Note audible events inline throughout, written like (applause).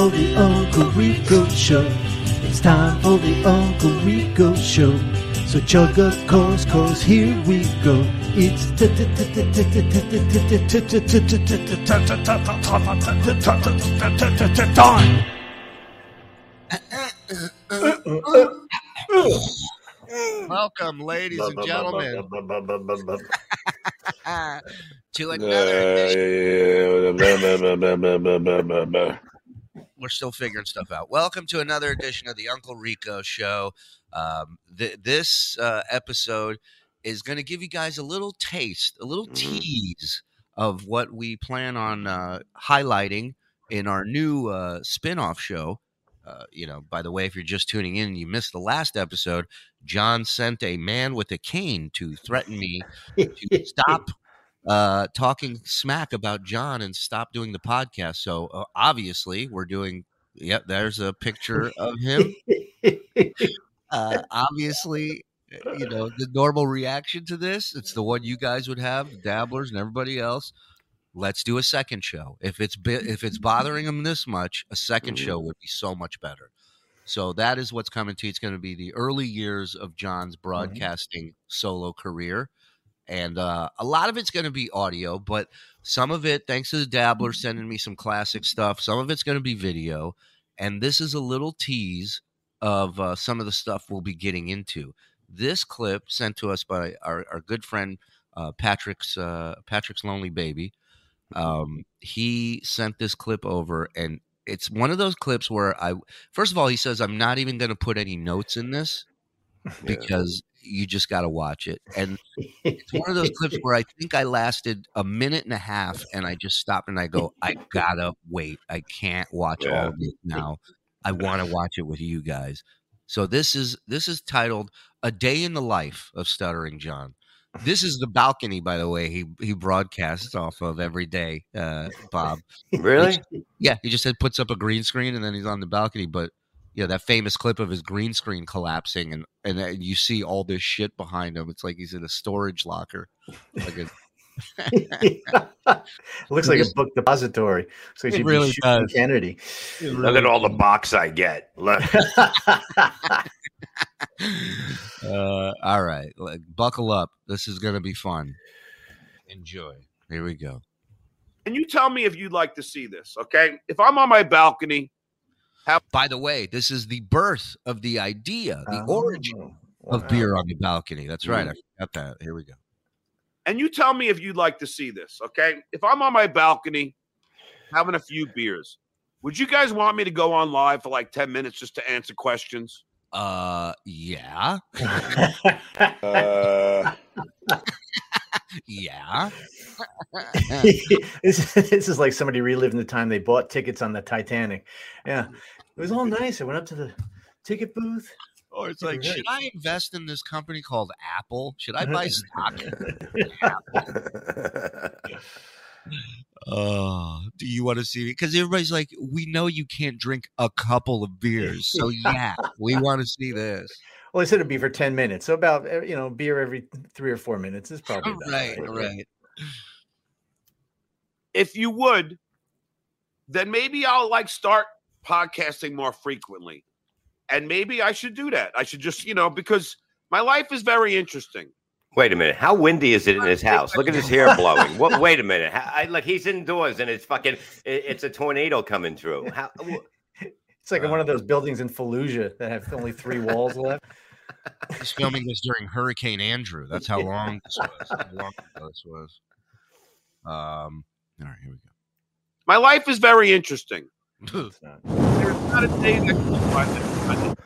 for the Uncle Rico Show. It's time for the Uncle Rico Show. So chug a course, cause here we go. It's time. Welcome, ladies and gentlemen, to another edition. We're still figuring stuff out. Welcome to another edition of the Uncle Rico Show. Um, th- this uh, episode is going to give you guys a little taste, a little Mhm. tease of what we plan on uh, highlighting in our new uh, spin-off show. Uh, you know, by the way, if you're just tuning in and you missed the last episode, John sent a man with a cane to threaten me to stop uh, talking smack about John and stop doing the podcast. So uh, obviously, we're doing. Yep, there's a picture of him. Uh, obviously, uh, you know the normal reaction to this. It's the one you guys would have, the dabblers and everybody else. Let's do a second show. If it's bi- if it's bothering him this much, a 2nd Mhm. show would be so much better. So that is what's coming to you. It's going to be the early years of John's broadcasting solo career. And uh, a lot of it's going to be audio, but some of it, thanks to the dabbler sending me some classic stuff, some of it's going to be video. And this is a little tease of uh, some of the stuff we'll be getting into. This clip sent to us by our, our good friend uh, Patrick's uh, Patrick's lonely baby. Um, he sent this clip over, and it's one of those clips where I first of all he says I'm not even going to put any notes in this because you just got to watch it. And it's one of those clips (laughs) where I think I lasted a minute and a half, and I just stopped and I go, I gotta wait. I can't watch all Yeah. of it now. I want to watch it with you guys. So this is this is titled "A Day in the Life of Stuttering John." This is the balcony, by the way. He he broadcasts off of every day, uh, Bob. Really? Yeah, he just said puts up a green screen and then he's on the balcony. But yeah, that famous clip of his green screen collapsing and and then you see all this shit behind him. It's like he's in a storage locker. Like a, (laughs) it looks like a book depository. So It he should really be shooting does. Kennedy. Look at all the box I get. Look. (laughs) uh, all right, like, buckle up. This is gonna be fun. Enjoy. Here we go. And you tell me if you'd like to see this, okay? If I'm on my balcony, By the way, this is the birth of the idea, the Oh, origin of beer on the balcony. That's right. I forgot that. Here we go. and you tell me if you'd like to see this, okay? If I'm on my balcony having a few beers, would you guys want me to go on live for like 10 minutes just to answer questions? Uh, yeah, (laughs) Uh, (laughs) yeah. (laughs) this, this is like somebody reliving the time they bought tickets on the Titanic. Yeah, it was all nice. I went up to the ticket booth. Or it's like, should I invest in this company called Apple? Should I buy (laughs) stock? (laughs) Oh, do you want to see me? Because everybody's like, we know you can't drink a couple of beers, so yeah, we want to see this. Well, I said it'd be for ten minutes, so about uh, you know beer every three or four minutes is (laughs) probably about Right, right. If you would, then maybe I'll like start podcasting more frequently. And maybe I should do that. I should just, you know, because my life is very interesting. wait a minute. How windy is it in his house? Look at his hair blowing. What? (laughs) Wait a minute. How, I, like he's indoors and it's fucking. It, it's a tornado coming through. How, wh- It's like in one of those buildings in Fallujah that have only three (laughs) walls left. He's filming this during Hurricane Andrew. That's how long this was. How long this was. Um. All right, here we go. My life is very interesting. we go. It's not. There's not a day that goes by that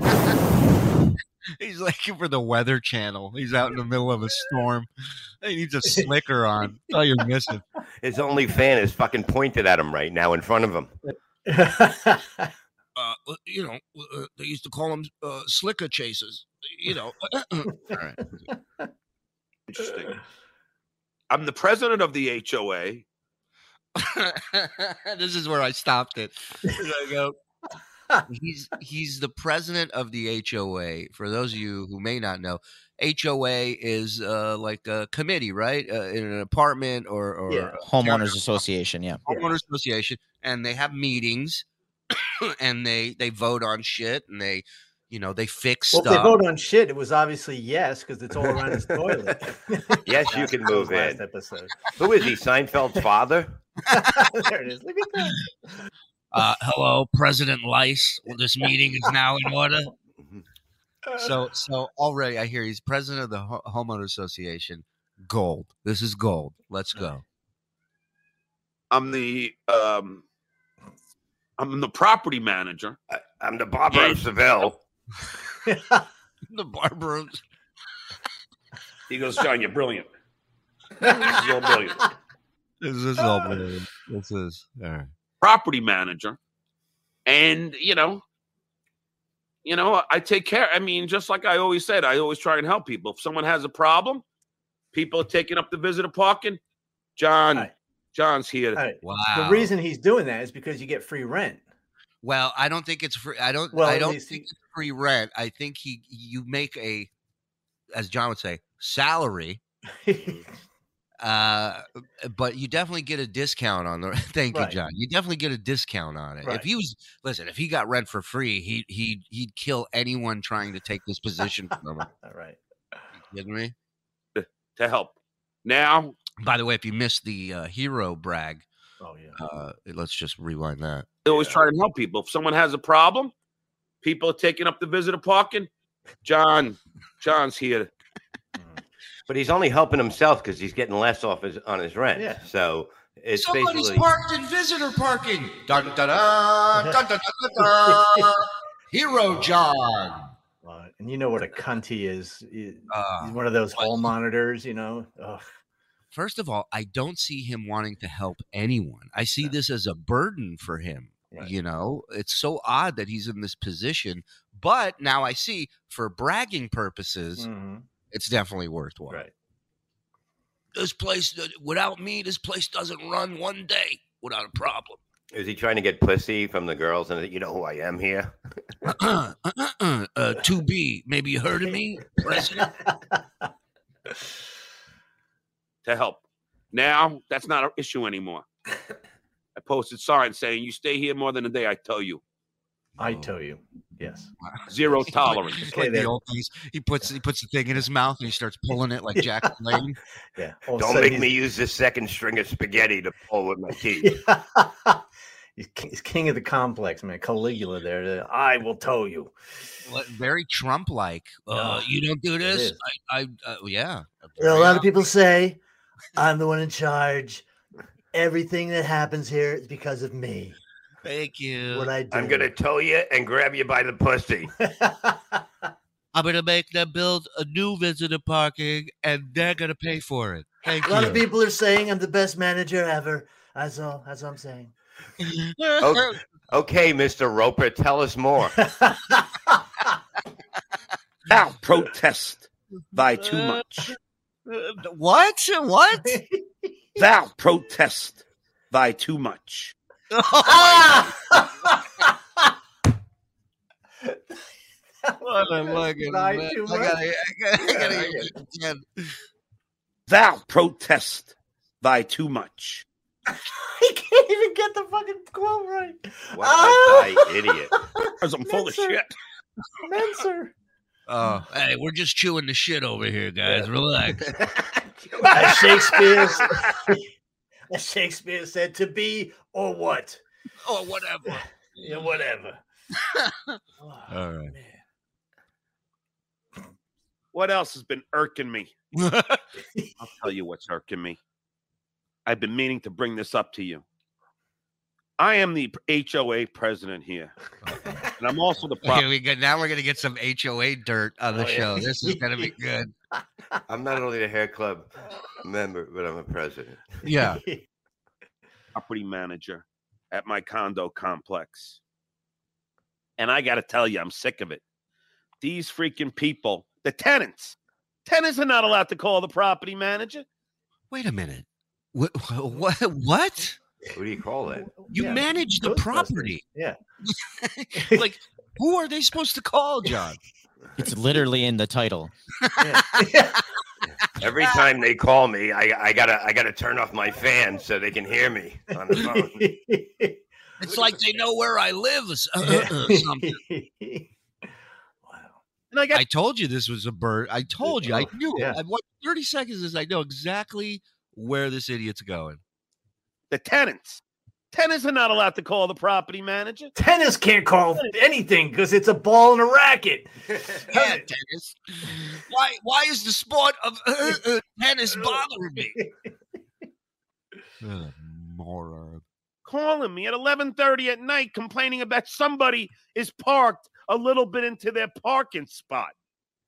I- (laughs) (laughs) He's looking for the Weather Channel. He's out in the middle of a (laughs) storm. He needs a slicker on. (laughs) That's all you're missing. his only fan is fucking pointed at him right now in front of him. (laughs) Uh, you know, uh, they used to call them uh, slicker chasers. You know. all right. interesting. I'm the president of the HOA. this is where I stopped it. I go, (laughs) he's he's the president of the HOA. For those of you who may not know, HOA is uh, like a committee, right? Uh, in an apartment or or Yeah. Homeowners Association. Yeah. homeowners association, and they have meetings, (coughs) and they they vote on shit, and they you know they fix Well, if they vote on shit, it was obviously yes because it's all around his toilet. (laughs) Yes, you can (laughs) that was move last in. episode. Who is he? Seinfeld's father? there it is. Look at that. Uh, hello, President Lice. Well, this meeting is now in order. So, so already I hear he's president of the Ho- homeowner association. Gold. This is gold. Let's go. I'm the um, I'm the property manager. I, I'm the barber Yeah. of Seville. (laughs) The barber. He goes, John, you're brilliant. (laughs) this is all brilliant. This is all brilliant. This is all right. Property manager, and you know, you know, I take care. I mean, just like I always said, I always try and help people. If someone has a problem, people are taking up the visitor parking. John, Right. John's here. All right. Wow. The reason he's doing that is because you get free rent. Well, I don't think it's free. I don't. Well, I don't think he- it's free rent. I think he you make a, as John would say, salary. (laughs) Uh, but you definitely get a discount on the. (laughs) Thank Right. you, John. You definitely get a discount on it. Right. If he was listen, if he got rent for free, he he he'd kill anyone trying to take this position (laughs) from him. all right. You kidding me? to help. Now, By the way, if you missed the uh, hero brag, Oh yeah. uh, let's just rewind that. I always Yeah. try and help people. If someone has a problem, people are taking up the visitor parking. John, John's here. But he's only helping himself because he's getting less off his on his rent. Yeah. So it's Somebody's basically parked in visitor parking. Dun dun dun dun dun dun dun. dun. (laughs) Hero John. Well, and you know what a cunt he is. He- Uh, He's one of those hall monitors, you know. Ugh. First of all, I don't see him wanting to help anyone. I see No. this as a burden for him. Right. You know, it's so odd that he's in this position. But now I see for bragging purposes, Mhm. It's definitely worthwhile. Right. This place, without me, this place doesn't run one day without a problem. is he trying to get pussy from the girls and you know who I am here? (clears throat) uh, uh, uh, uh, uh, 2B, maybe you heard of me, President? (laughs) to help. Now, that's not an issue anymore. I posted signs saying, "You stay here more than a day, I tell you." I tell you, yes. (laughs) Zero It's tolerance. like Okay, the old things. He puts he puts the thing in his mouth and he starts pulling it like Jack LaLanne. (laughs) Yeah. All Don't sudden make me use this second string of spaghetti to pull with my teeth. (laughs) he's- he's, king of the complex, man. Caligula there. I will tell you. Very Trump like. Uh, you don't do this. I, I uh, yeah. a lot of people say I'm the one in charge. Everything that happens here is because of me. Thank you. What I do. I'm gonna tow you and grab you by the pussy. (laughs) I'm gonna make them build a new visitor parking, and they're gonna pay for it. Thank a lot of people are saying I'm the best manager ever. That's all. That's all I'm saying. (laughs) Oh. Okay, Mr. Roper, tell us more. Thou protest by too much. what? What? Thou protest thy too much. (laughs) (laughs) What a fucking Lie man. too I gotta. I gotta, I gotta it. Thou protest thy too much. (laughs) he can't even get the fucking quote right. What Ah! a idiot. (laughs) Because I'm full of shit. Menser. Oh, hey, we're just chewing the shit over here, guys. Relax. As Shakespeare, (laughs) as Shakespeare said, to be or what? oh, whatever. (laughs) Yeah, whatever. (laughs) Oh, All right. man. What else has been irking me? I'll tell you what's irking me. I've been meaning to bring this up to you. I am the HOA president here, and I'm also the prop. Here we go. Now we're gonna get some HOA dirt on the Oh, yeah. show. This is gonna be (laughs) good. I'm not only the hair club member, but I'm a president. Yeah. (laughs) property manager at my condo complex. And I got to tell you, I'm sick of it. These freaking people, the tenants, tenants are not allowed to call the property manager. Wait a minute. What? What? What? What do you call it? You Yeah. manage the property. Yeah. (laughs) like, who are they supposed to call, John? It's literally in the title. yeah. (laughs) Every time they call me, I, I gotta I gotta turn off my fan so they can hear me on the phone. (laughs) It's like they know where I live. or uh, uh, uh, something. wow. And I got I told you this was a bird. I told you. I knew it. Yeah. I, what 30 seconds is I know exactly where this idiot's going. The tenants. Tenants are not allowed to call the property manager. Tennis can't call anything because it's a ball and a racket. (laughs) Yeah, tennis. Why why is the sport of uh, (laughs) uh, tennis bothering me? (laughs) Ugh, moron. Calling me at 11:30 at night complaining about somebody is parked a little bit into their parking spot.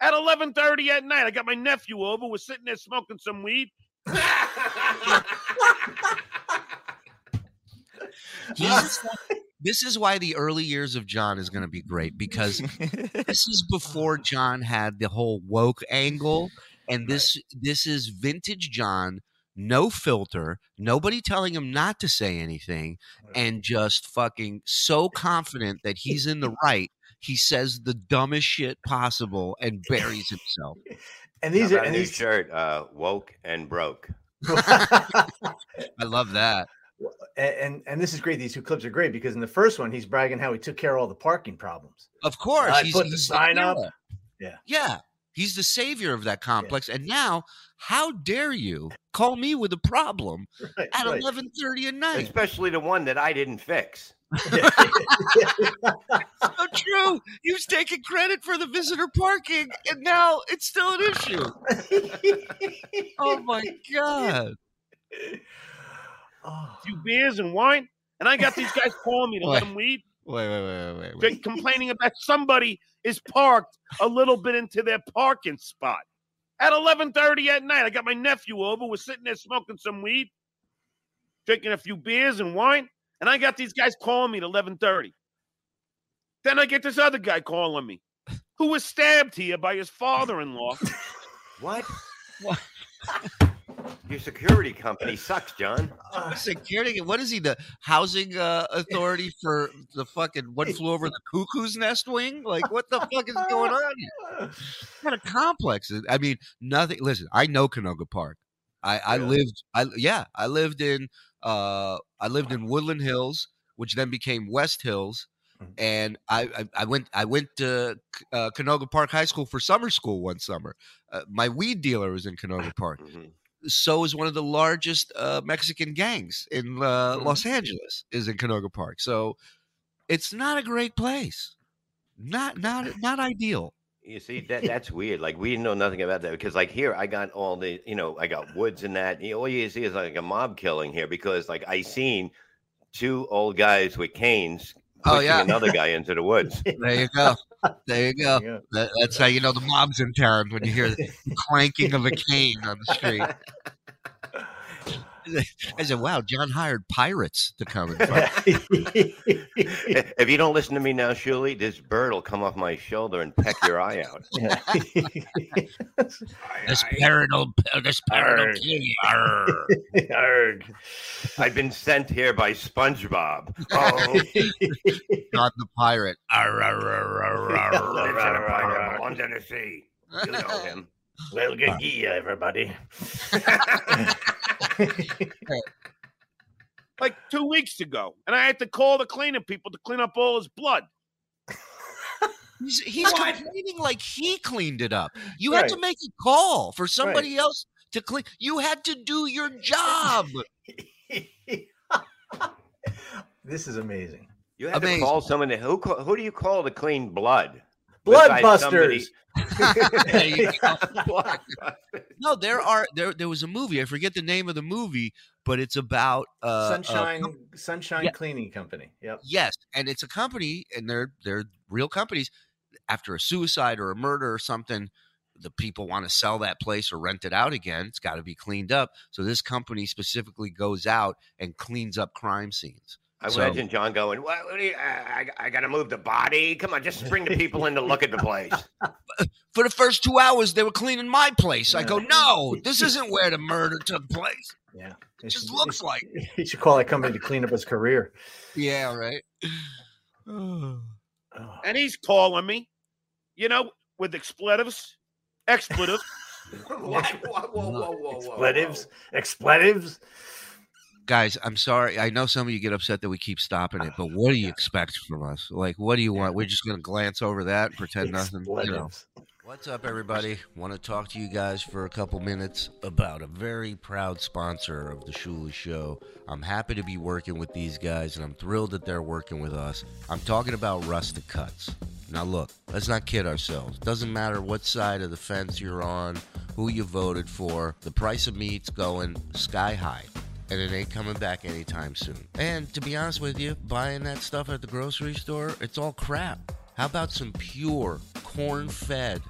At 11:30 at night, I got my nephew over. We're sitting there smoking some weed. He's- this is why the early years of John is going to be great because this is before (laughs) John had the whole woke angle, and this this is vintage John, no filter, nobody telling him not to say anything, and just fucking so confident that he's in the right. He says the dumbest shit possible and buries himself. And How these are a and new these shirt, uh, woke and broke. (laughs) I love that. and, and and this is great. These two clips are great because in the first one he's bragging how he took care of all the parking problems. Of course, I put the sign up. Yeah. yeah. He's the savior of that complex, and now, how dare you call me with a problem (laughs) Right, at right. eleven thirty at night? Especially the one that I didn't fix. So true. You've taken credit for the visitor parking, and now it's still an issue. Oh my god! oh, few beers and wine, and I got these guys calling me to let them weed. Wait, wait, wait, wait, They're wait. complaining about somebody is parked a little bit into their parking spot. At 11:30 at night, I got my nephew over. We're sitting there smoking some weed, drinking a few beers and wine, and I got these guys calling me at 11:30. Then I get this other guy calling me, who was stabbed here by his father-in-law. (laughs) What? What? Your security company sucks, John. uh, Security. What is he? The housing uh, authority for the fucking what flew over the cuckoo's nest wing? Like, what the fuck is going on here? What kind of complex? I mean, nothing. Listen, I know Canoga Park. I, I Really? lived. I yeah, I lived in. Uh, I lived in Woodland Hills, which then became West Hills, Mhm. and I I, I went I went to uh, Canoga Park High School for summer school one summer. Uh, my weed dealer was in Canoga (laughs) Park. Mhm. So is one of the largest uh, Mexican gangs in uh, Mhm. Los Angeles is in Canoga Park. So it's not a great place. Not not not ideal. You see, that that's weird. Like we know nothing about that because, like here, I got all the, you know, I got woods and that. You know, all you see is like a mob killing here because, like, I seen two old guys with canes Oh, pushing yeah. another guy into the woods. (laughs) There you go. There you go. yeah. That, that's how you know the mob's in town when you hear the clanking of a cane on the street. (laughs) (laughs) I said, "Wow, John hired pirates to come and fight." (laughs) if you don't listen to me now, Shuli, this bird will come off my shoulder and peck your eye out. (laughs) this parental, this parental king. Arr. Arg. I've been sent here by SpongeBob. Oh, John the pirate. Arr, arr, arr, arr, arr. Vincent a pirate under the sea. You know him. Well, good ah. year, everybody. (laughs) like two weeks ago, and I had to call the cleaning people to clean up all his blood. (laughs) He's, he's complaining like he cleaned it up. You had to make a call for somebody else to clean. You had to do your job. (laughs) this is amazing. You had Amazing. to call someone. To, who who do you call to clean blood? Besides somebody- Bloodbusters. (laughs) There you go. (laughs) Bloodbusters. No, there are there. There was a movie. I forget the name of the movie, but it's about uh, uh, Sunshine Sunshine yeah. Cleaning Company. Yep. yes, and it's a company, and they're they're real companies. After a suicide or a murder or something, the people want to sell that place or rent it out again. It's got to be cleaned up. So this company specifically goes out and cleans up crime scenes. I So- imagine John going, "What? what do you, I, I, I got to move the body. Come on, just (laughs) bring the people in to look at the place." (laughs) For the first two hours, they were cleaning my place. I go, no, this (laughs) isn't where the murder took place. Yeah. it just should- looks like. He should call that company to clean up his career. Yeah, right. (sighs) Oh. and he's calling me, you know, with expletives, expletives. Whoa, whoa, whoa, whoa, whoa, whoa, Expletives, expletives. Guys, I'm sorry. I know some of you get upset that we keep stopping it, but oh, what do you expect from us? Like, what do you want? We're just gonna glance over that and pretend nothing. You know. What's up, everybody? Want to talk to you guys for a couple minutes about a very proud sponsor of the Shuli Show. I'm happy to be working with these guys, and I'm thrilled that they're working with us. I'm talking about Rustic Cuts. Now, look, let's not kid ourselves. Doesn't matter what side of the fence you're on, who you voted for, the price of meat's going sky high. And it ain't coming back anytime soon. And to be honest with you, buying that stuff at the grocery store, it's all crap. How about some pure, corn fed,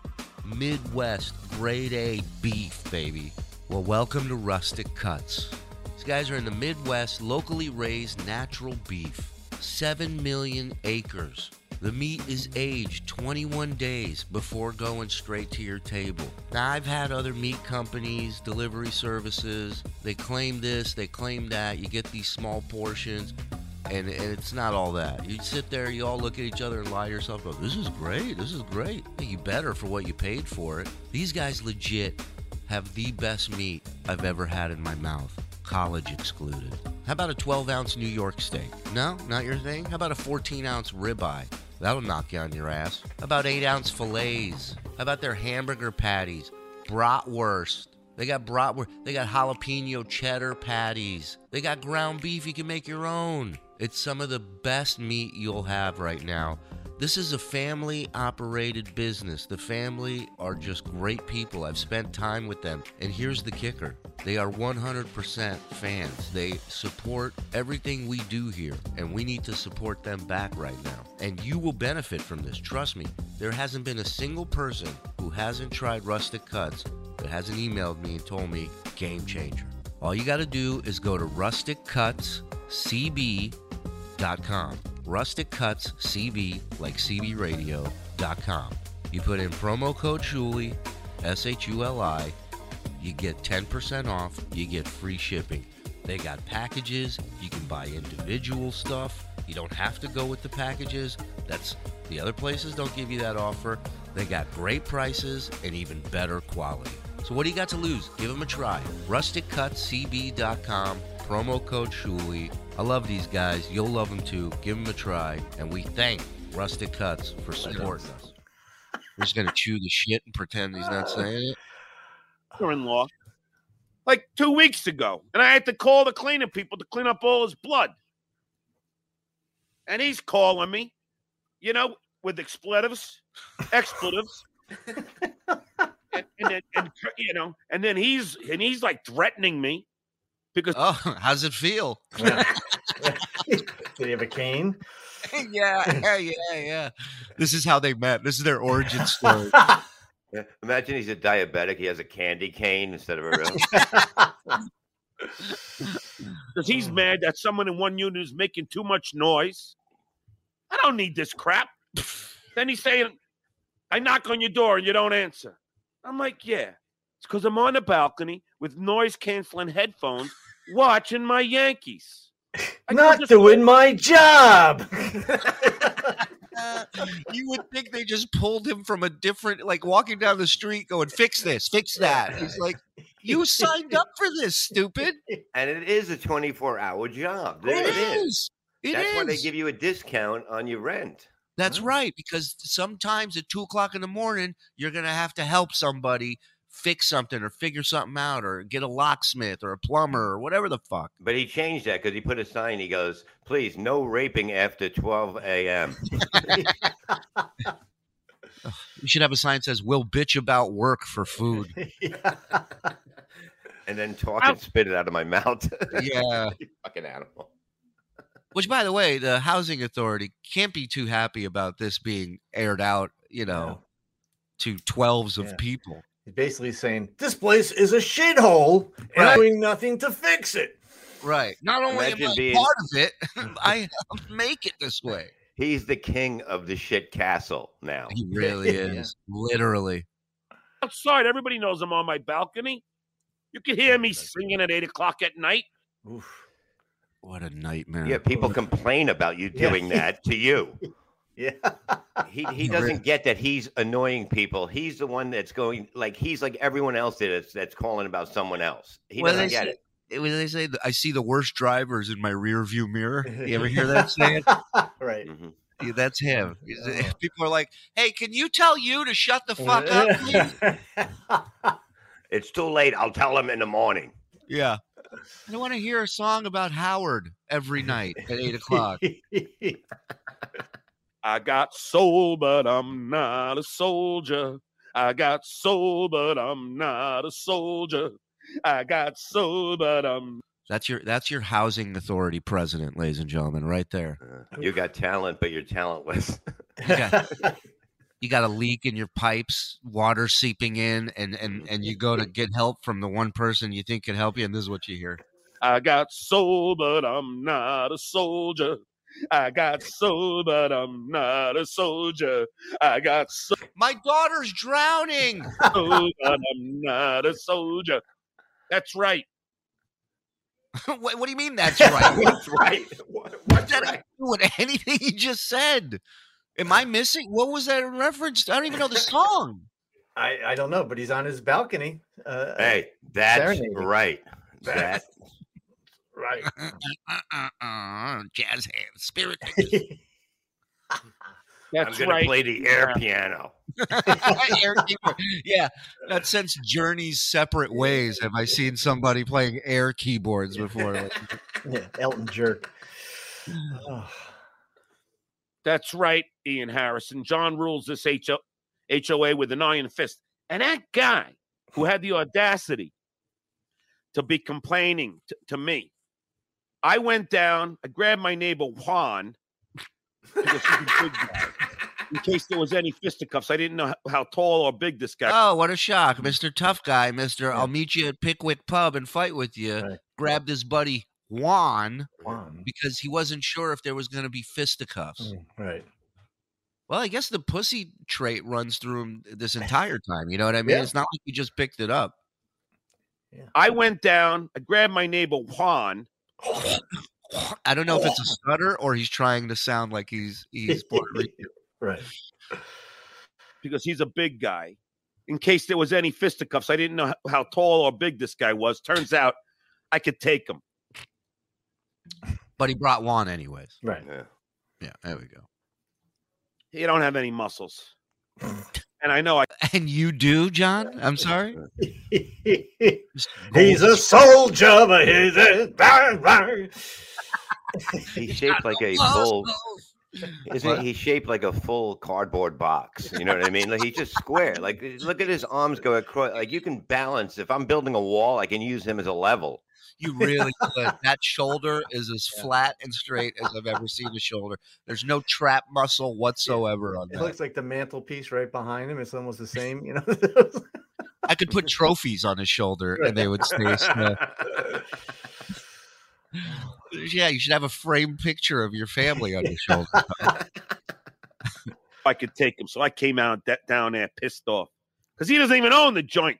Midwest grade A beef, baby? Well, welcome to Rustic Cuts. These guys are in the Midwest, locally raised natural beef. 7 million acres. The meat is aged 21 days before going straight to your table. Now, I've had other meat companies, delivery services, they claim this, they claim that. You get these small portions, and, and it's not all that. You sit there, you all look at each other and lie to yourself, go, This is great, this is great. You better for what you paid for it. These guys legit have the best meat I've ever had in my mouth, college excluded. How about a 12 ounce New York steak? No, not your thing? How about a 14 ounce ribeye? That'll knock you on your ass. About 8 ounce fillets? How about their hamburger patties? Bratwurst. They got bratwurst. They got jalapeno cheddar patties. They got ground beef you can make your own. It's some of the best meat you'll have right now. This is a family operated business. The family are just great people. I've spent time with them. And here's the kicker they are 100% fans. They support everything we do here, and we need to support them back right now. And you will benefit from this. Trust me, there hasn't been a single person who hasn't tried Rustic Cuts that hasn't emailed me and told me game changer. All you got to do is go to rusticcutscb.com. Rustic Cuts CB, like CB Radio.com. You put in promo code Shuli, S H U L I, you get 10% off, you get free shipping. They got packages, you can buy individual stuff. You don't have to go with the packages. That's the other places don't give you that offer. They got great prices and even better quality. So what do you got to lose? Give them a try. RusticCutsCB.com, promo code Shuli. I love these guys. You'll love them too. Give them a try. And we thank Rustic Cuts for supporting us. We're just gonna chew the shit and pretend he's not saying it. in law like two weeks ago. And I had to call the cleaning people to clean up all his blood. And he's calling me, you know, with expletives, expletives. (laughs) and, and, then, and you know, and then he's and he's like threatening me because Oh, (laughs) how's it feel? Yeah. (laughs) (laughs) Did he have a cane? yeah, yeah, yeah, yeah. This is how they met. This is their origin story. Yeah. Imagine he's a diabetic. He has a candy cane instead of a real. because he's oh. mad that someone in one unit is making too much noise. I don't need this crap. then he's saying, I knock on your door and you don't answer. I'm like, yeah, it's because I'm on the balcony with noise canceling headphones watching my Yankees. I Not just- doing my job. (laughs) You would think they just pulled him from a different, like walking down the street, going, "Fix this, fix that." He's like, "You signed up for this, stupid." and it is a 24 hour job. It It is. is. It That's why they give you a discount on your rent. That's right, because sometimes at two o'clock in the morning, you're gonna have to help somebody fix something or figure something out or get a locksmith or a plumber or whatever the fuck. But he changed that because he put a sign. He goes, "Please, no raping after 12 a.m." (laughs) (laughs) You should have a sign that says, "We'll bitch about work for food." Yeah. (laughs) and then talk Ow. and spit it out of my mouth. yeah. Fucking animal. Which, by the way, the housing authority can't be too happy about this being aired out. You know, No. to twelves of Yeah. people. He's basically saying this place is a shithole and Right. I'm doing nothing to fix it. Right. Not only am I being- part of it, (laughs) (laughs) I make it this way. He's the king of the shit castle now. He really Yeah. (laughs) is. Literally. outside. Everybody knows I'm on my balcony. You can hear oh, me singing at eight o'clock at night. Oof. What a nightmare. Yeah, people complain about you Yeah. doing that to you. Yeah. He he doesn't get that he's annoying people. He's the one that's going like he's like everyone else that's that's calling about someone else. He Well, doesn't they get say- it. It was they say I see the worst drivers in my rear view mirror. (laughs) You ever hear that saying? right. Mhm. Yeah, that's him. He's- Oh. (laughs) People are like, "Hey, can you tell you to shut the fuck up?" (laughs) please?" It's too late. I'll tell him in the morning. Yeah. I don't want to hear a song about Howard every night at eight o'clock. I got soul, but I'm not a soldier. I got soul, but I'm not a soldier. I got soul, but I'm. That's your that's your housing authority president, ladies and gentlemen, right there. Uh, you got talent, but you're talentless. You got, (laughs) you got a leak in your pipes, water seeping in, and and and you go to get help from the one person you think can help you, and this is what you hear. I got soul, but I'm not a soldier. I got soul, but I'm not a soldier. I got soul, My daughter's drowning. (laughs) soul, but I'm not a soldier. That's right. (laughs) what, what do you mean that's right? (laughs) What's right? What- What's that right? have do with anything he just said? Am I missing? What was that in reference? to? I don't even know the song. I, I don't know, but he's on his balcony. Uh, Hey, that's Serenading. right. That right. (laughs) Uh-uh, uh, jazz hands, spirit. That's I'm gonna right. play the air Yeah. piano. (laughs) Air keyboard. Yeah, that since Journey's separate ways have I seen somebody playing air keyboards before. Like, (laughs) Yeah, Elton Jerk. Oh, (sighs) That's right, Ian Harrison. John rules this HO- HOA with an iron fist. And that guy who had the audacity to be complaining t- to me, I went down, I grabbed my neighbor Juan because he's a big guy, in (laughs) case there was any fisticuffs. I didn't know how, how tall or big this guy. oh, what a shock, Mister Tough Guy, Mister. Yeah. I'll meet you at Pickwick Pub and fight with you. Right. Grabbed his buddy Juan Juan. because he wasn't sure if there was going to be fisticuffs. Mm, Right. Well, I guess the pussy trait runs through him this (laughs) entire time. You know what I mean? Yeah. It's not like he just picked it up. I went down, I grabbed my neighbor Juan. (laughs) I don't know if it's a stutter or he's trying to sound like he's he's Puerto (laughs) Rican. Right. because he's a big guy. In case there was any fisticuffs, I didn't know how, how tall or big this guy was. Turns out I could take him. but he brought Juan anyways. Right. Yeah. Yeah, there we go. He don't have any muscles. (laughs) And I know I (laughs) And you do, John? I'm sorry. (laughs) He's a soldier, but he's a. He's shaped like a full. Isn't he shaped like a full cardboard box? You know what I mean? Like he's just square. Like look at his arms go across. Like you can balance. If I'm building a wall, I can use him as a level. You (laughs) really could. That shoulder is as flat and straight as I've ever seen a shoulder. There's no trap muscle whatsoever on It that. looks like the mantelpiece right behind him. It's almost the same, you know. (laughs) I could put trophies on his shoulder and they would stay still. (laughs) Yeah, you should have a framed picture of your family on your shoulder. I could take him. So I came out that down there pissed off because he doesn't even own the joint.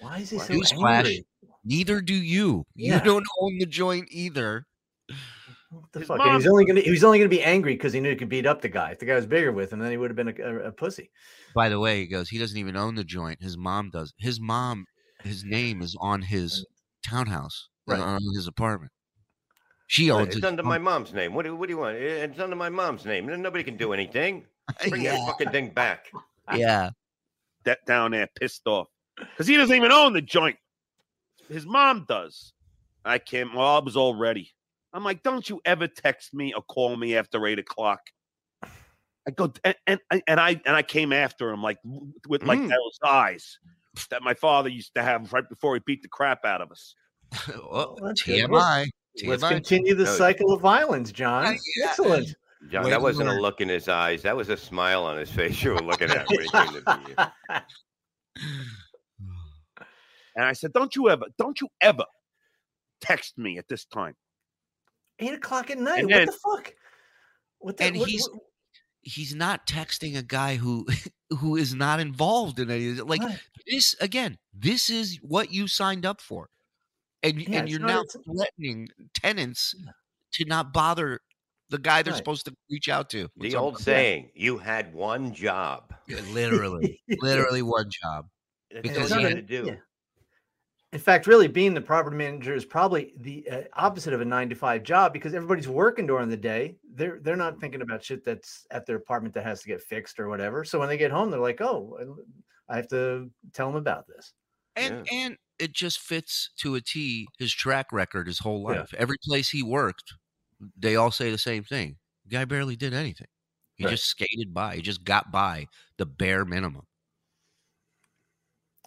Why is he so Newsflash. angry? Neither do you. Yeah. You don't own the joint either. What the His fuck? And he was mom- only gonna he was only gonna be angry because he knew he could beat up the guy. If the guy was bigger with him, then he would have been a, a, a pussy. By the way, he goes, he doesn't even own the joint. His mom does. His mom, his name is on his townhouse, uh, Right. on his apartment. She owns It's his under my mom's name. What do, what do you want? It's under my mom's name. Then Nobody can do anything. (laughs) Bring yeah. that fucking thing back. yeah. That down there pissed off because he doesn't even own the joint. His mom does. I came. Well, I was all ready. I'm like, don't you ever text me or call me after eight o'clock. I go and and, and I and I came after him like with like Mm. those eyes that my father used to have right before he beat the crap out of us. (laughs) oh, that's good. TMI. Let's continue the No. cycle of violence, John. Yeah. Excellent. John, Way that wasn't a look in his eyes. That was a smile on his face you were looking at when he came to you. (laughs) And I said, don't you ever, don't you ever text me at this time. Eight o'clock at night. And what then- the fuck? What the, And what- he's- what- He's not texting a guy who (laughs) who is not involved in any like what? this again. This is what you signed up for. and Yeah, and you're not- now it's- threatening tenants to not bother the guy they're Right. supposed to reach out to. with The old something. saying, you had one job. Literally, (laughs) literally one job. That's Because all he you had- had to do. Yeah. In fact, really being the property manager is probably the uh, opposite of a nine to five job because everybody's working during the day. They're they're not thinking about shit that's at their apartment that has to get fixed or whatever. So when they get home, they're like, "Oh, I have to tell them about this." And and it just fits to a T his track record his whole Yeah. life. Every place he worked, they all say the same thing. The guy barely did anything. He Right. just skated by. He just got by the bare minimum.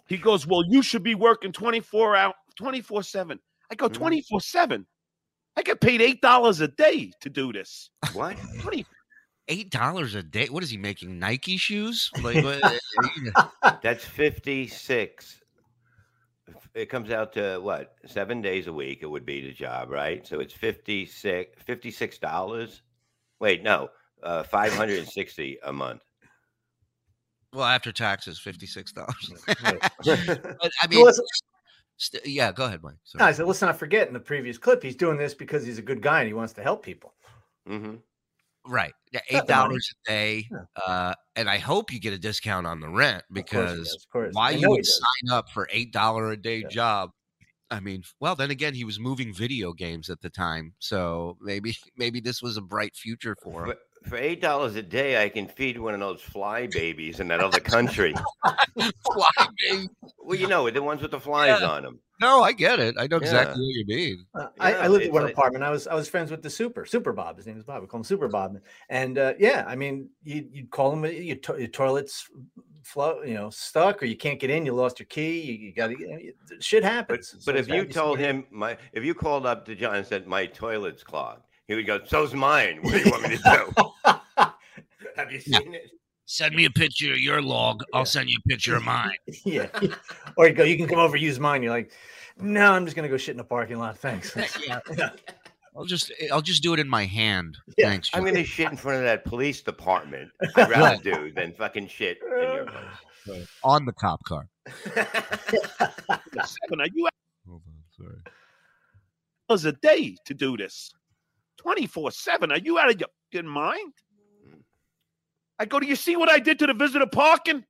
He goes, Well, you should be working 24 out 24 7. I go, Mhm. 24 7. I get paid eight dollars a day to do this. What? 20 Eight dollars a day. What is he making? Nike shoes? Like (laughs) what- That's 56. It comes out to what? Seven days a week, it would be the job, right? So it's 56 $56. Wait, no, uh, 560 a month. Well, after taxes, fifty six dollars. But I (laughs) mean, st- yeah. Go ahead, Mike. No, I said, let's not forget in the previous clip, he's doing this because he's a good guy and he wants to help people. hmm Right. Yeah, Eight dollars a day. Yeah. Uh, and I hope you get a discount on the rent Of course because does, of course. why you would sign up for eight dollar a day Yeah. job i mean well then again he was moving video games at the time so maybe (laughs) maybe this was a bright future for him For, for eight dollars a day, I can feed one of those fly babies in that other country. (laughs) Fly baby. well, you know, the ones with the flies Yeah. on them. no i get it i know Yeah. exactly what you mean Uh, I, Yeah, I lived in one like- apartment. I was I was friends with the super super Bob. His name is Bob. We call him Super Bob. And uh, yeah, I mean, you you'd call him. Your, to- your toilet's flow, you know, stuck, or you can't get in. You lost your key. You, you got to. you, Shit happens. but So if you told him my if you called up to John and said my toilet's clogged, he would go, "So's mine." What do you want me to do? (laughs) Have you seen it? send me a picture of your log Yeah. i'll send you a picture of mine (laughs) yeah, or you go, you can come over use mine. You're like, no, I'm just gonna go shit in the parking lot. Thanks. (laughs) yeah. I'll just eh, i'll just do it in my hand Yeah, thanks I'm gonna shit in front of that police department. I'd (laughs) rather do than fucking shit in your place. on the cop car (laughs) seven. Are you hold on sorry hours a day to do this? 24 7. Are you out of your fucking mind? I go, Do you see what I did to the visitor parking?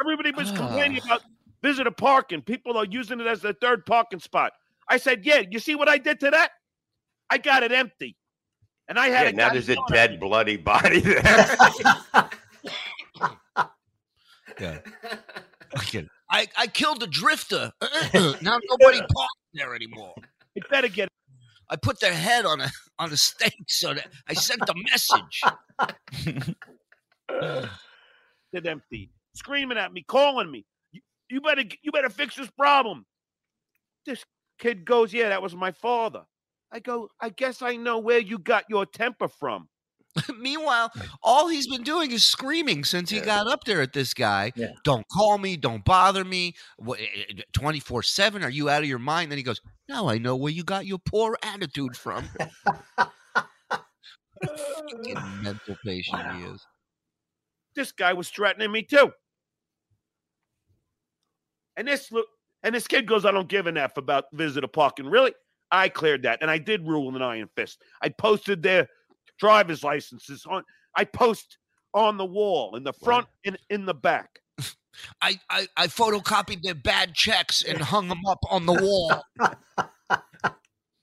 Everybody was ah. complaining about visitor parking. People are using it as their third parking spot. I said, Yeah, you see what I did to that? I got it empty. And I had Yeah, a now there's a dead, me. bloody body there. (laughs) yeah (laughs) I get. I, I killed a drifter. (laughs) now nobody parks there anymore. You better get I put their head on a on a stake so that I sent a message. it empty, screaming at me, calling me. You, you better you better fix this problem. This kid goes, Yeah, that was my father. I go, I guess I know where you got your temper from. (laughs) Meanwhile, all he's been doing is screaming since he Yeah. got up there at this guy. Yeah. Don't call me. Don't bother me. Eh, eh, Twenty four seven. Are you out of your mind? Then he goes, "Now I know where you got your poor attitude from." Mental patient he is. This guy was threatening me too. And this look and this kid goes, I don't give an F about visitor parking. Really? I cleared that. And I did rule an iron fist. I posted their driver's licenses on I post on the wall in the front and in the back. (laughs) I, I I photocopied their bad checks and (laughs) hung them up on the wall.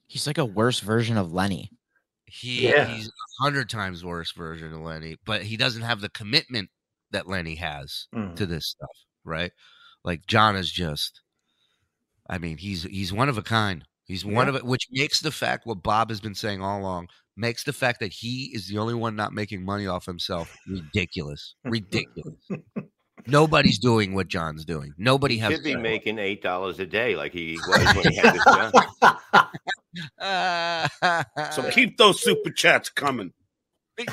He's like a worse version of Lenny. He Yeah. he's a hundred times worse version of Lenny, but he doesn't have the commitment that Lenny has Mm. to this stuff, right? Like John is just, I mean, he's he's one of a kind. He's one Yeah. of it, which makes the fact what Bob has been saying all along makes the fact that he is the only one not making money off himself ridiculous, (laughs) ridiculous. Nobody's doing what John's doing. Nobody He has. should be making eight dollars a day, like he (laughs) was when he had his job. So keep those super chats coming.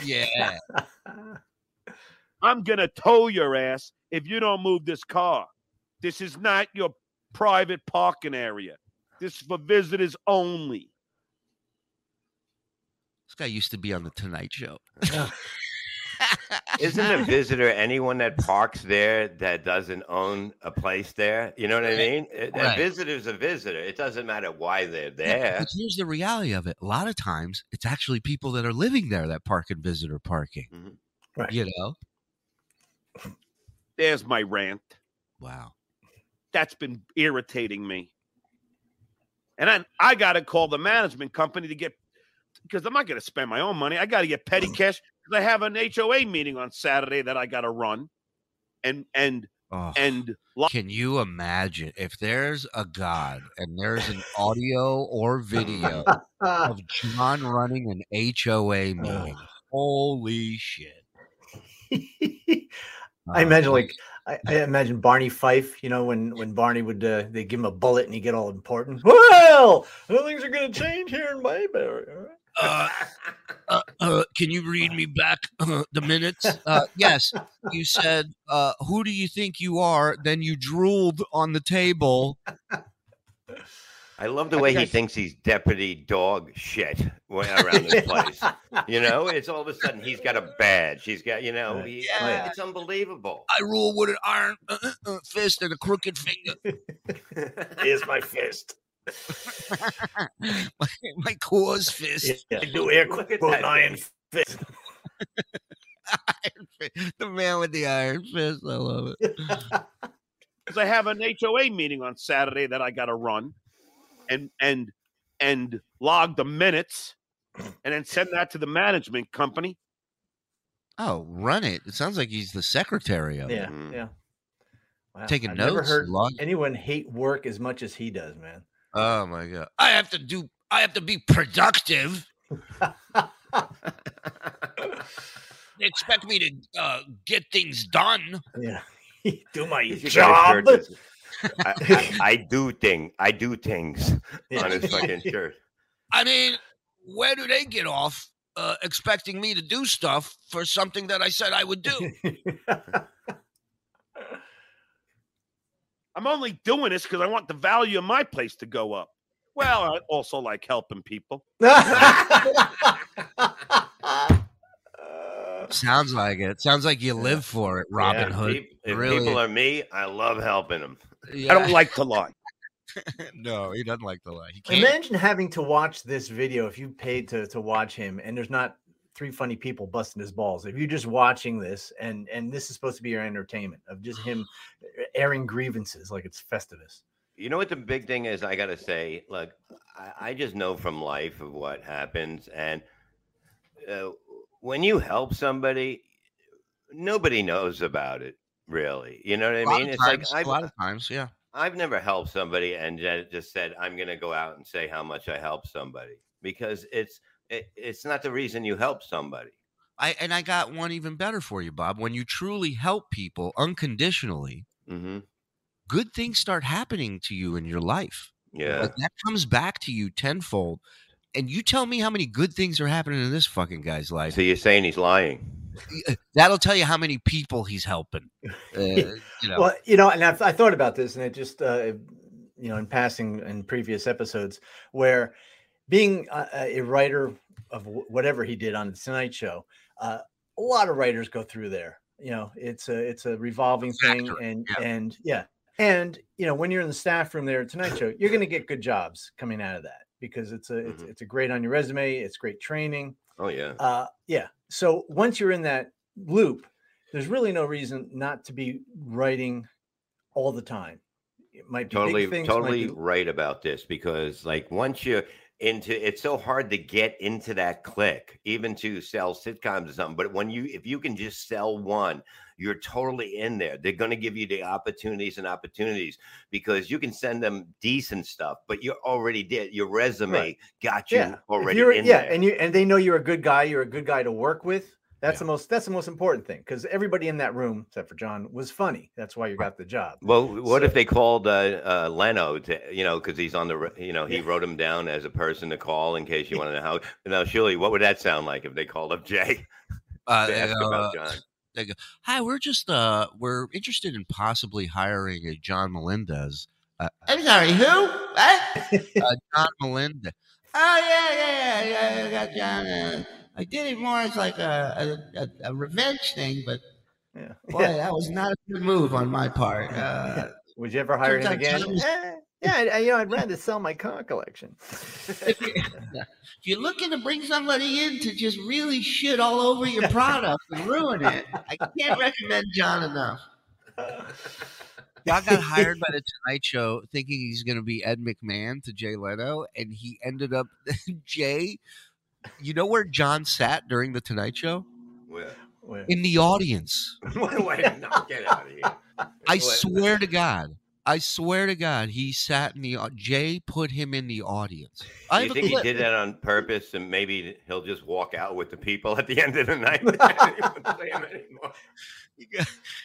yeah. (laughs) I'm gonna tow your ass if you don't move this car. This is not your private parking area. This is for visitors only. This guy used to be on the Tonight Show. (laughs) Isn't a visitor anyone that parks there that doesn't own a place there? You know what I mean? A- A Right. visitor's a visitor. It doesn't matter why they're Yeah, there. but here's the reality of it. A lot of times, it's actually people that are living there that park in visitor parking. Mhm. Right. You know? There's my rant. Wow. That's been irritating me. And then I got to call the management company to get because I'm not going to spend my own money. I got to get petty cash because I have an HOA meeting on Saturday that I got to run, and and Oh. and Can you imagine if there's a God and there's an audio or video of (laughs) John running an HOA meeting? Holy shit. (laughs) I Uh, imagine like I, I imagine Barney Fife, you know, when when Barney would uh, they give him a bullet and he get all important. (laughs) Well, things are gonna change here in Mayberry. all right?" uh, uh, uh, can you read me back uh, (laughs) the minutes? Uh, yes, you said, uh, "Who do you think you are?" Then you drooled on the table. I love the I way think he I- thinks he's deputy dog shit around this place. You know, it's all of a sudden he's got a badge. He's got, you know, he, Oh, yeah. it's unbelievable. I rule with an iron uh, uh, uh, fist and a crooked finger. (laughs) Here's my fist. (laughs) my, my cause fist. Yeah, do air Look at quote that iron thing. fist. (laughs) Iron fist. The man with the iron fist. I love it. because I have an HOA meeting on Saturday that I got to run, and and and log the minutes, and then send that to the management company. Oh, run it. It sounds like he's the secretary of it. Yeah, Mhm. yeah. Wow, Taking I've never notes, heard log- anyone hate work as much as he does, man. Oh my god. I have to do I have to be productive. (laughs) They expect me to uh, get things done. Yeah, (laughs) do my He should get a job. Shirt that says, I, (laughs) I, I do thing. I do things on his (laughs) fucking shirt. I mean, where do they get off uh, expecting me to do stuff for something that I said I would do? (laughs) I'm only doing this because I want the value of my place to go up. Well, I also like helping people. Sounds like it. Sounds like you live for it, Robin Yeah, Hood. peop- If Really? people are me, I love helping them. Yeah. I don't like to lie. (laughs) no, he doesn't like to lie. He can't. Imagine having to watch this video if you paid to to watch him, and there's not three funny people busting his balls. If you're just watching this, and and this is supposed to be your entertainment of just him (sighs) airing grievances like it's Festivus. You know what the big thing is? I gotta say, look, I, I just know from life of what happens, and uh, when you help somebody, nobody knows about it. Really, you know what I mean? It's like times, I've, a lot of times, yeah. I've never helped somebody and just said I'm going to go out and say how much I helped somebody because it's it, it's not the reason you help somebody. I and I got one even better for you, Bob. When you truly help people unconditionally, hmm good things start happening to you in your life. Yeah. Like that comes back to you tenfold. And you tell me how many good things are happening in this fucking guy's life. So you're saying he's lying? That'll tell you how many people he's helping. (laughs) Uh, you know, Well, you know, and I've, I thought about this, and it just, uh, you know, in passing in previous episodes, where being a, a writer of wh- whatever he did on the Tonight Show, uh, a lot of writers go through there. You know, it's a it's a revolving thing, and yeah. and yeah, and you know, when you're in the staff room there at Tonight Show, you're going to get good jobs coming out of that because it's a it's, Mhm. it's a great on your resume, it's great training. Oh yeah. Uh, yeah. So once you're in that loop, there's really no reason not to be writing all the time. It might be totally big things, totally be- right about this because like once you're into it's so hard to get into that click even to sell sitcoms or something but when you if you can just sell one you're totally in there they're going to give you the opportunities and opportunities because you can send them decent stuff but you already did your resume Right. got you yeah. Already you're, in yeah, there and you and they know you're a good guy. You're a good guy to work with. That's the most. That's the most important thing because everybody in that room, except for John, was funny. That's why you got the job. well what if they called uh, uh leno to you know because he's on the you know he wrote him down as a person to call in case you want to know how now Shuli what would that sound like if they called up jay uh, (laughs) to ask uh, about john hi, we're just uh, we're interested in possibly hiring a John Melendez. Uh, I'm sorry, who? What? uh, John Melendez. Oh yeah, yeah, yeah, yeah. I got John. Uh, I did it more as like a a, a, a revenge thing, but Yeah. boy, (laughs) that was not a good move on my part. (laughs) Uh, Would you ever hire him again? John was- yeah, I, I- you know, I'd rather sell my car collection. if, you, if you're looking to bring somebody in to just really shit all over your product and ruin it, I can't recommend John enough. Y'all got hired by the Tonight Show thinking he's going to be Ed McMahon to Jay Leno, and he ended up (laughs) Jay. You know where John sat during the Tonight Show? Well, Well, In the audience. (laughs) wait, wait, no, get out of here. I Wait. swear to God. I swear to God, he sat in the. Jay put him in the audience. I Do you have think he did that on purpose, and maybe he'll just walk out with the people at the end of the (laughs) night? Can't even say him anymore.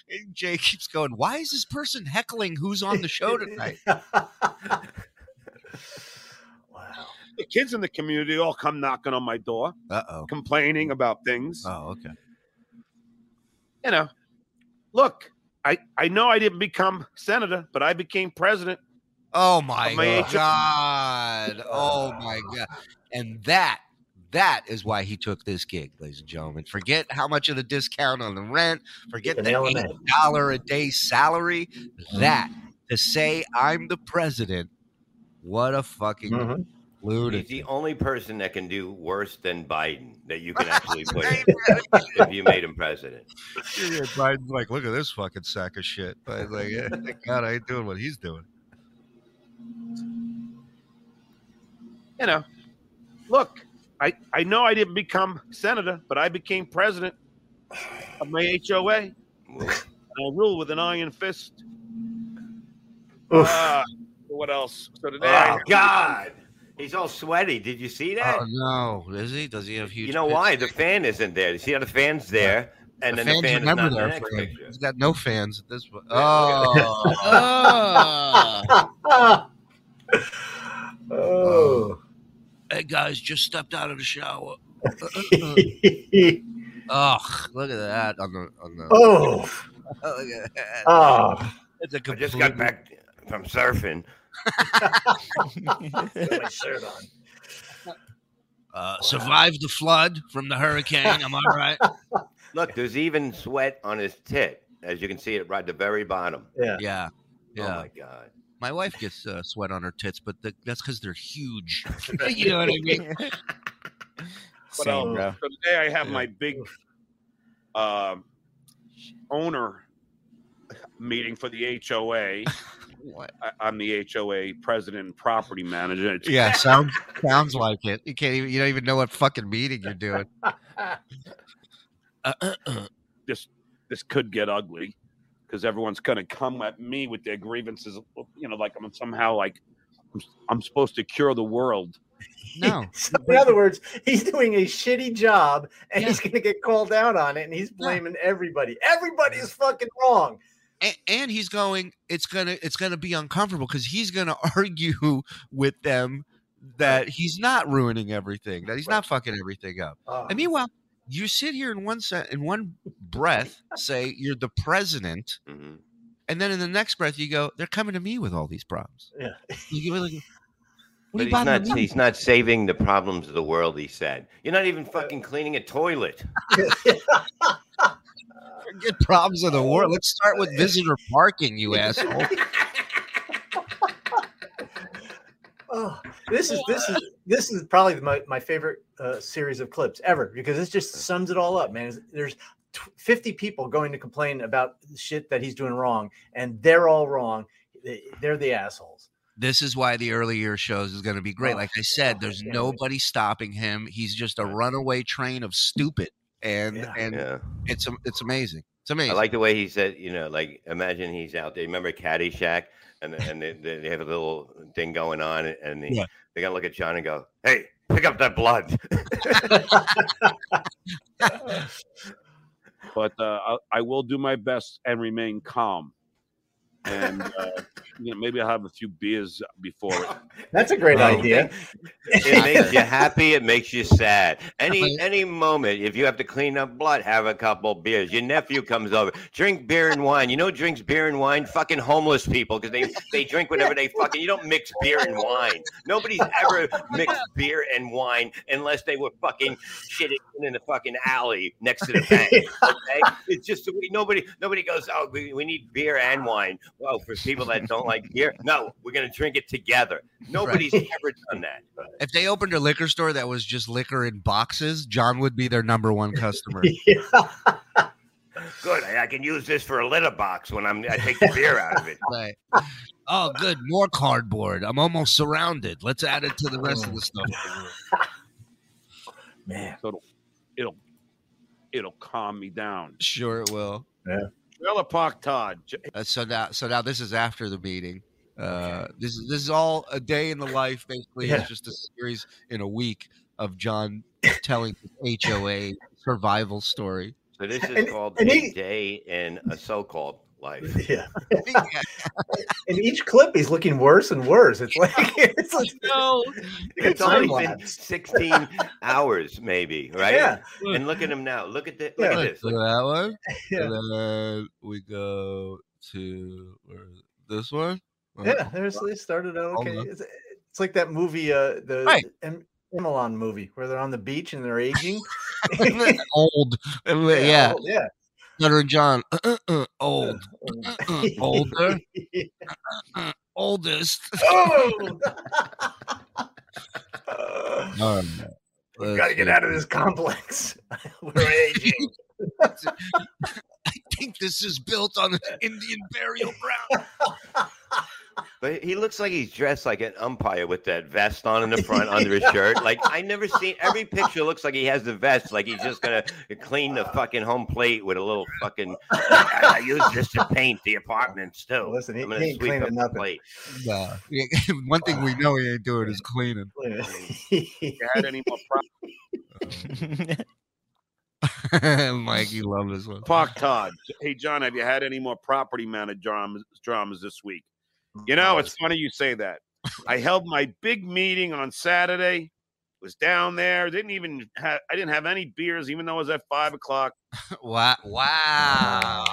And Jay keeps going. Why is this person heckling who's on the show tonight? wow. The kids in the community all come knocking on my door, Uh oh. complaining about things. Oh, okay. You know, look, I, I know I didn't become senator, but I became president. Oh my my God. (laughs) Oh my God. And that that is why he took this gig, ladies and gentlemen. Forget how much of the discount on the rent, forget The the nail on the eight dollar a day salary. That to say I'm the president, what a fucking Mhm. He's the only person that can do worse than Biden that you can actually (laughs) put in if you made him president. Yeah, Biden's like, look at this fucking sack of shit. But like, yeah, thank God I ain't doing what he's doing. You know, look, I, I know I didn't become senator, but I became president of my HOA. Well, I rule with an iron fist. Oof. Uh, what else? So today, I Oh God, he's all sweaty. Did you see that? Oh no, is he? Does he have huge? you know why? The fan isn't there. You see how the fan's there, and the then fans the fan is not the there him. He's got no fans at this point. Yeah, Oh, oh. (laughs) hey guys, just stepped out of the shower. oh. (laughs) Ugh, look at that on the on the. Oh. (laughs) Look at that. Oh. It's a I just got back from surfing. Got my (laughs) shirt on. Uh, survived the flood from the hurricane. I'm all right. (laughs) Look, there's even sweat on his tit, as you can see it right at the very bottom. Yeah. Yeah, Oh yeah. my God. My wife gets uh, sweat on her tits, but the, that's because they're huge. (laughs) you know what I mean? What Same, else? bro. So today I have Yeah. my big uh, owner meeting for the HOA. What? I, I'm the HOA president and property manager. Yeah, (laughs) sounds sounds like it. You can't even. You don't even know what fucking meeting you're doing. (coughs) This this could get ugly because everyone's going to come at me with their grievances. You know, like I'm somehow like I'm, I'm supposed to cure the world. No, (laughs) So in other words, he's doing a shitty job and Yeah. he's going to get called out on it and he's blaming everybody. Everybody is fucking wrong. And, and he's going. It's gonna. It's gonna be uncomfortable because he's gonna (laughs) argue with them that he's not ruining everything. That he's not fucking everything up. Oh. And meanwhile, you sit here in one set in one breath say you're the president, Mhm. and then in the next breath you go, "They're coming to me with all these problems." Yeah. You give it like, (laughs) But he's not, he's not saving the problems of the world, he said. You're not even fucking cleaning a toilet. (laughs) Forget problems of the world. Let's start with visitor parking, you asshole. (laughs) Oh, this is this is this is probably my, my favorite uh, series of clips ever because this just sums it all up, man. There's tw- 50 people going to complain about shit that he's doing wrong, and they're all wrong. They- They're the assholes. This is why the early year shows is going to be great. Oh, Like I said, there's I can't wait. nobody stopping him. He's just a runaway train of stupid, and Yeah. and Yeah. it's it's amazing. It's amazing. I like the way he said, you know, like imagine he's out there. Remember Caddyshack? And, and they, they they have a little thing going on, and they, Yeah. they're going to look at John and go, hey, pick up that blood. (laughs) But uh, I, I will do my best and remain calm. And uh, you know maybe I'll have a few beers before it. (laughs) That's a great Oh, idea. It makes you happy. It makes you sad. Any any moment, if you have to clean up blood, have a couple beers. Your nephew comes over, drink beer and wine. You know, who drinks beer and wine. Fucking homeless people because they they drink whatever they fucking. You don't mix beer and wine. Nobody's ever mixed beer and wine unless they were fucking shitting in the fucking alley next to the bank. Okay, it's just nobody nobody goes. Oh, we, we need beer and wine. Well, for people that don't like beer, no, we're gonna drink it together. (laughs) Nobody's ever done that. If they opened a liquor store that was just liquor in boxes, John would be their number one customer. (laughs) yeah. Good. I, I can use this for a litter box when I'm I take the beer out of it. (laughs) Right. Oh, good. More cardboard. I'm almost surrounded. Let's add it to the rest of the oh. stuff. Man. So it'll it'll it'll calm me down. Sure, it will. Trailer Park Todd. Uh, so now, so now this is after the meeting. Uh, this is this is all a day in the life. Basically, Yeah. it's just a series in a week of John telling his HOA survival story. So this is And- called and a he- day in a so-called life. (laughs) Yeah. (laughs) In each clip, he's looking worse and worse. It's like (laughs) it's like no, It's time only been 16 hours, maybe, right? Yeah. And look at him now. Look at the, look at this. Look at that one. Yeah. And then we go to where, this one. Yeah, there's they started out okay. It's, it's like that movie, uh, the Right. em- Emelon movie, where they're on the beach and they're aging. old. Yeah, oh, yeah. Nutter John. Uh, uh, old. (laughs) Older. Oldest. oh, All right. we got to get out of this complex. (laughs) We're aging. (laughs) I think this is built on an Indian burial ground. (laughs) but he looks like he's dressed like an umpire with that vest on in the front under his shirt. Like I never seen every picture looks like he has the vest, like he's just gonna clean the fucking home plate with a little fucking. I, I use this to paint the apartments too. Listen, he- I'm gonna he ain't sweep cleaning up the nothing. plate. No. (laughs) One thing we know he ain't doing is cleaning. you had any more pro- (laughs) (laughs) Mike, you love this one. Park Todd? Hey John, have you had any more property manager dramas, dramas this week? You know, it's funny you say that. I held my big meeting on Saturday. Was down there. Didn't even have. I didn't have any beers, even though it was at five o'clock. (laughs) Wow. Wow.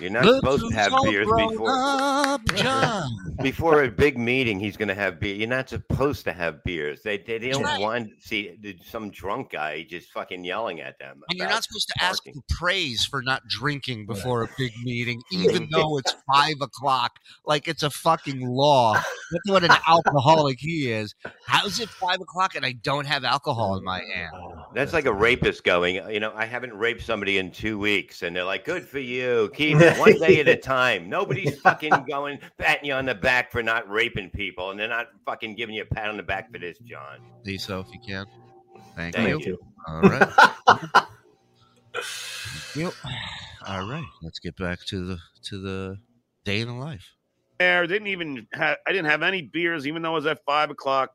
You're not Look supposed to have beers before Up, John. (laughs) before a big meeting. He's going to have beer. You're not supposed to have beers. They they, they don't Right. want to see some drunk guy just fucking yelling at them. And you're not supposed to ask for praise for not drinking before a big meeting, (laughs) even though it's five o'clock. Like it's a fucking law. That's what an alcoholic he is. How's it five o'clock and I don't have alcohol in my hand? That's like a rapist going, you know, I haven't raped somebody in two weeks. And they're like, good for you. Keep (laughs) one day at a time. Nobody's fucking going, patting you on the back for not raping people. And they're not fucking giving you a pat on the back for this, John. Do so if you can. Thank, Thank you. you. All right. (laughs) Thank you. All right. Let's get back to the to the day in the life. There, didn't even. have. I didn't have any beers, even though it was at five o'clock.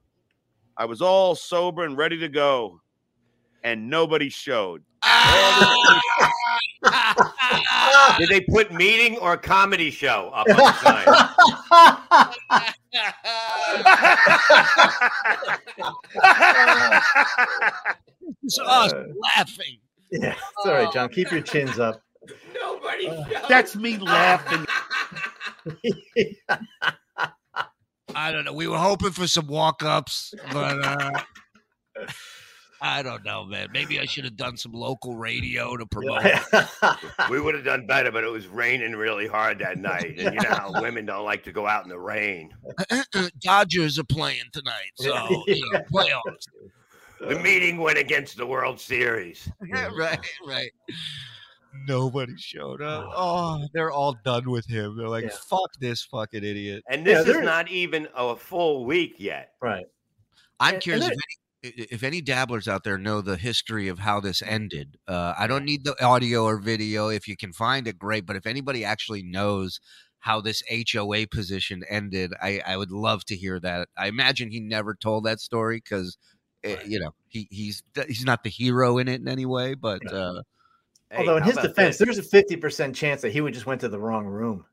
I was all sober and ready to go, and nobody showed. Did they put meeting or comedy show up on the sign? It's us laughing. yeah, it's all right, John. Keep your chins up. Nobody That's me laughing. (laughs) I don't know. We were hoping for some walk ups, but uh, I don't know, man. Maybe I should have done some local radio to promote. (laughs) we would have done better, but it was raining really hard that night. And you know how (laughs) women don't like to go out in the rain. Uh-uh, uh, Dodgers are playing tonight, so you know, playoffs. The meeting went against the World Series. (laughs) right, right. Nobody showed up. Oh, they're all done with him. They're like, Yeah. "Fuck this fucking idiot." And Yeah, this is not even a full week yet. right. I'm And- curious and if any, if any dabblers out there know the history of how this ended. Uh, I don't need the audio or video. If you can find it, great. But if anybody actually knows how this HOA position ended, I, I would love to hear that. I imagine he never told that story because, you know, he, he's he's not the hero in it in any way. But uh, Hey, Although in his defense, this? there's a fifty percent chance that he would just went to the wrong room.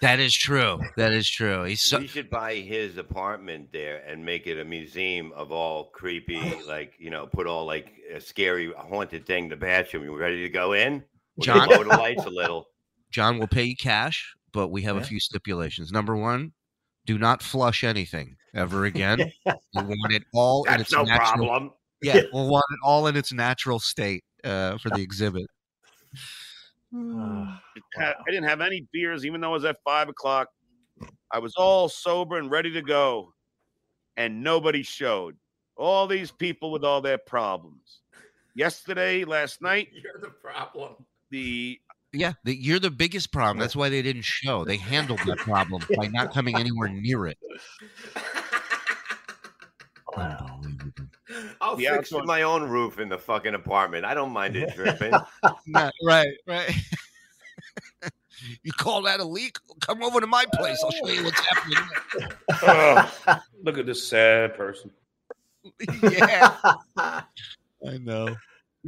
That is true. That is true. He's so we should buy his apartment there and make it a museum of all creepy, like you know, put all like a scary haunted thing. The bathroom. You ready to go in? We can John? lower the lights a little. John will pay you cash, but we have a few stipulations. Number one, do not flush anything ever again. (laughs) we want it all in That's its no natural. problem. Yeah, we'll want it all in its natural state uh, for the exhibit. Ah, I didn't have any beers, even though it was at five o'clock. I was all sober and ready to go, and nobody showed. All these people with all their problems. Yesterday, last night, (laughs) You're the problem. the Yeah, the, you're the biggest problem. That's why they didn't show. They handled that problem by not coming anywhere near it. (laughs) wow. (laughs) I'll Yeah, fix so- my own roof in the fucking apartment. I don't mind it (laughs) dripping. Not- right, right. (laughs) you call that a leak? Come over to my place. I'll show you what's happening. Ugh, look at this sad person. yeah, I know.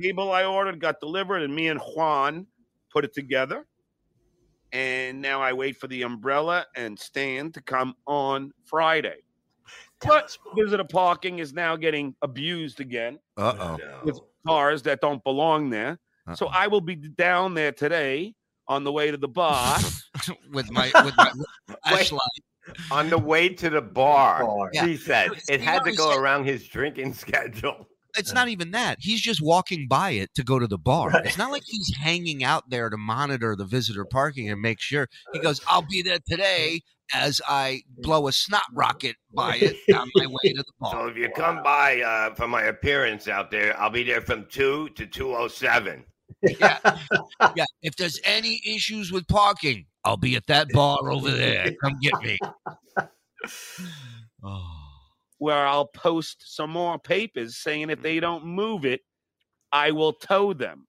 Table I ordered got delivered, and me and Juan put it together. And now I wait for the umbrella and stand to come on Friday. But visitor parking is now getting abused again. Uh oh. With cars that don't belong there. So I will be down there today on the way to the bar. (laughs) with my with my (laughs) flashlight. On the way to the bar, Bar. Yeah. he said See, it had to go said- around his drinking schedule. It's not even that. He's just walking by it to go to the bar. Right. It's not like he's hanging out there to monitor the visitor parking and make sure. He goes, "I'll be there today." As I blow a snot rocket by it on my way to the park. (laughs) So if you come by uh, for my appearance out there, I'll be there from two to two oh seven. Yeah, yeah. If there's any issues with parking, I'll be at that bar over there. Come get me. (laughs) Oh. where I'll post some more papers saying if they don't move it, I will tow them.